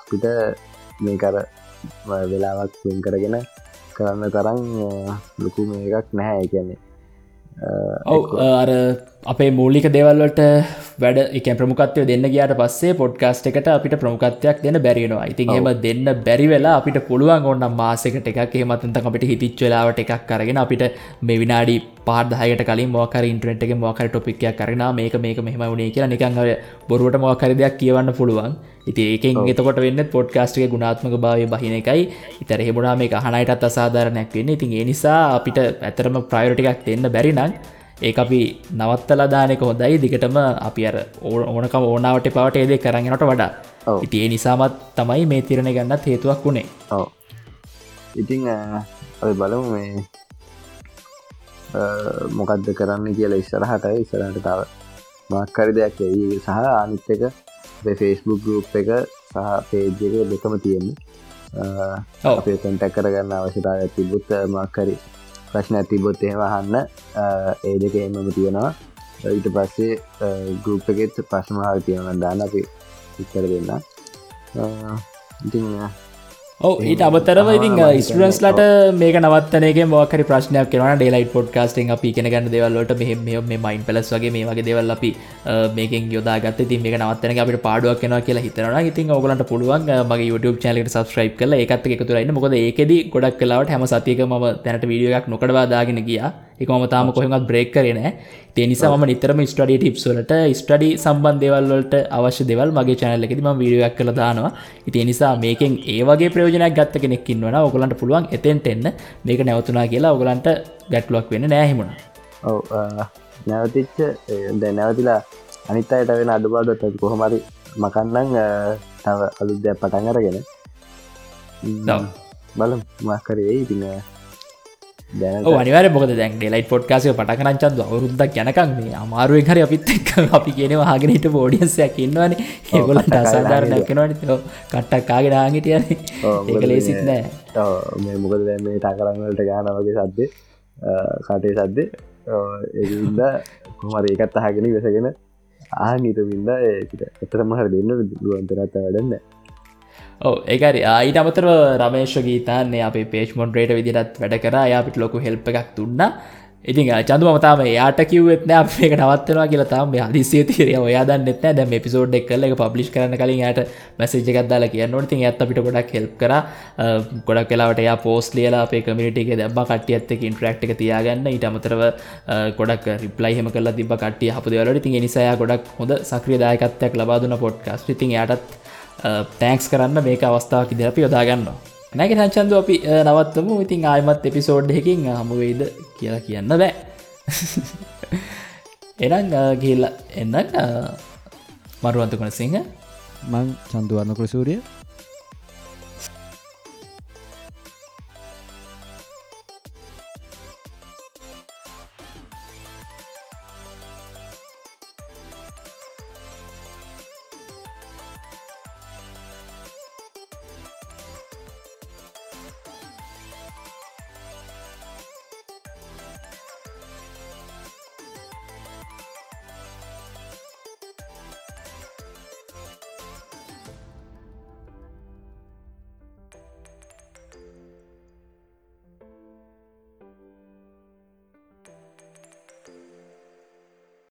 අපිට මේකර වෙලාවක් වෙන් කරගෙන කරන්න තරම් ලොකු මේකක් නැහැ කියන්නේ. ඔව අර අපේ මූලික දේවල්ලට වැඩ එක ප්‍රමුකත්වය දෙන්න ගයාට පස්සේ පොඩ්කාස්ට එකට අපිට ප්‍රමුකත්වයක් දෙන්න බැරිෙනවා ඉතින් එම දෙන්න බැරි වෙලා අපිට පුළුවන් ඔන්න මාසකට එකක් මතන්ත අපිට හිතිච් වෙලාවට එකක් කරගෙන අපිට මේ විනාඩි පාදහයට කලින් මොකර ඉන්ට්‍රෙන්ට් එක මොකර ටොපික්යක් කරන මේක මේක මෙහම වුණේ කියලා නිකං බොරුවට මොකර දෙයක් කියවන්න පුළුවන් ඉති ඒකෙන් එතකොට වෙන්න පොඩ්කාස්ටික ගුණාත්මක භාවය බහින එකයි. ඉතර හෙමුණා මේ අහනයටත් අසාධාරණයක් වෙන්න. ඉතින් ඒ නිසා අපිට ඇතරම ප්‍රයෝටිකක් දෙන්න බැරිනම් ඒ අපි නවත්තලා දානක හොඳයි. දිගටම අපි අර ඕනකම ඕනාවට පවට ඒදේ කරගෙනට වඩා. ඉති ඒ නිසාමත් තමයි මේ තිරණ ගන්නත් හේතුවක් වුණේ. ඔව. ඉතිං ඔය බලමු මේ මොකක්ද කරන්න කියලා ඉස්සරහට. ඉස්සරහට තව මක්කරි දෙයක් ඒ සහ අනිත් එක ෆේස්බුක් ගරුප් එක සහ පේජ් එක දෙකම තියෙන්නේ. අපේ කොන්ටැක් කරගන්න අවශ්‍යතාව තිබුත් මක්කරි ප්‍රශ්න ඇතිබොත් එහෙමහන්න ඒ දෙක එමම තියෙනවා. ඊට පස්සේ ගරුප් එකෙත් ප්‍රශ්නහල් තියෙන දාන්න අපි ඉත්තර දෙන්න ඉතිං ඔව ඊට අමතරව ඉතින් ස්ටන්ස්ලට මේක නවත්තනගේ මොකරි ප්‍රශ්නයක් කෙන ඩේලයිට පොඩ්කාස්ටෙන් අපි කෙන ගන්න දෙවල්ලට මෙහ මේ මයින් පලස් වගේ මේ වගේ දෙවල් අපි මේකෙන් යොදාගත් ති මේක නවත්තන අපට පාඩුවක් කෙන කියලා හිතරන ඉතින් ඔගලට පුළුවන් මගේ YouTube චනලට සස්ක්‍රයිප් කල එකත් එකතුරන්න මොකද ඒකෙද ගොඩක් කලාවට හැම සතියක ම තැනට වීඩියක් නොකඩවා දාගෙන ගියා එකම තාම කොහෙමත් බ්‍රේක් කරන තේනිසා ම නිතරම ස්ටඩි ටිප්සලට ස්ටඩි සම්බන් දෙවල්වලට අවශ්‍ය දෙවල් මගේ චැනල්ල එකෙති ම වීඩියක් කළ දානවා. ඉති නිසා මේකෙන් ඒවගේ ප්‍රයෝජනයක් ගත්ත කෙනෙක්කින් වන ඔගලන්ට පුළුවන් එතෙන්ට එන්න මේක නැවතුනා කියලා ඔගලන්ට ගැටලුවක් වෙන නෑහෙමුණ ඔව නැවතිච්ච ද නැවතිලා අනිත් අයට වෙන අඩුපාඩුත් කොහොමරි මකන්නන් තව අලුද්‍යයක් පටන් අරගෙන. බලම් මක්කරේ ඉතිං අනිවර බොද දැන් ඩෙලයිට පොඩ්කාසය පටකරංචන්ද අවරුද්දක් යනකම් මේ අමාරුවෙන් හරි අපිත් එක් අපි කියනව හගෙනට බෝඩියන්සයක් ඉන්නවන. ඒගොලට අසාධාරණයක් කෙනවට කට්ටක් කාගෙන ආගිටියන ඒක ලේසිත් නෑ. මේ මොකද මේ ටකරංවලට ගාන වගේ සද්දේ කටේ සද්දේ. ඒද කොමර ඒකත් අහගෙන වෙසගෙන ආනිත විින්ද ඒට එතරම හර දෙන්න දුවන්තරත්ත වැඩන්න ඕ ඒකරි අයිට අමතර රමේශ ගීතන්නේ අප පේච් මොන්ඩ්‍රේට විදිරත් වැඩ කර. යාපිට ලොකු හෙල්ප එකක් තුන්න ඉතින් චන්දු මතාම යාට කිව්වෙත්න අපේ නවත්වවා කියලතාම හදිසිය තිරය ඔයාදන්න එත්න දැම පිසෝඩ් එක් කල එක පබ්ලි් කරන කලින් යට මැසේජ එකක්දාල කියන්න ති ඇත් අපිට ගොඩක් හෙල්ප කර. ගොඩක් කලාවට යා පෝස් ලියලා අපේ කමිටික දැබ කටිය ඇත්තක ඉන්ට්‍රක්් එක තියාගන්න. ඊට අමතරව ගොඩක් රිප්ලයිහම කල තිබ කටිය හප දෙවලට තින් නිසා ගොඩක් හොඳ සක්‍රියදායකත්වයක් ලබාදුන පොඩ්කාස් ඉතින් යටත් තෑන්ක්ස් කරන්න මේක අවස්ථාවක් ඉදිර අපි යොදාගන්න නැක සංචන්ද අපි නවත්තම ඉතින් ආයමත් එපිසෝඩ්හකින් හමුවේද කියලා කියන්න බෑ. එනම් ගිල්ල එන්න මරුවන්ත කන සිංහ. මං චන්දුවන්න ප්‍රසූරිය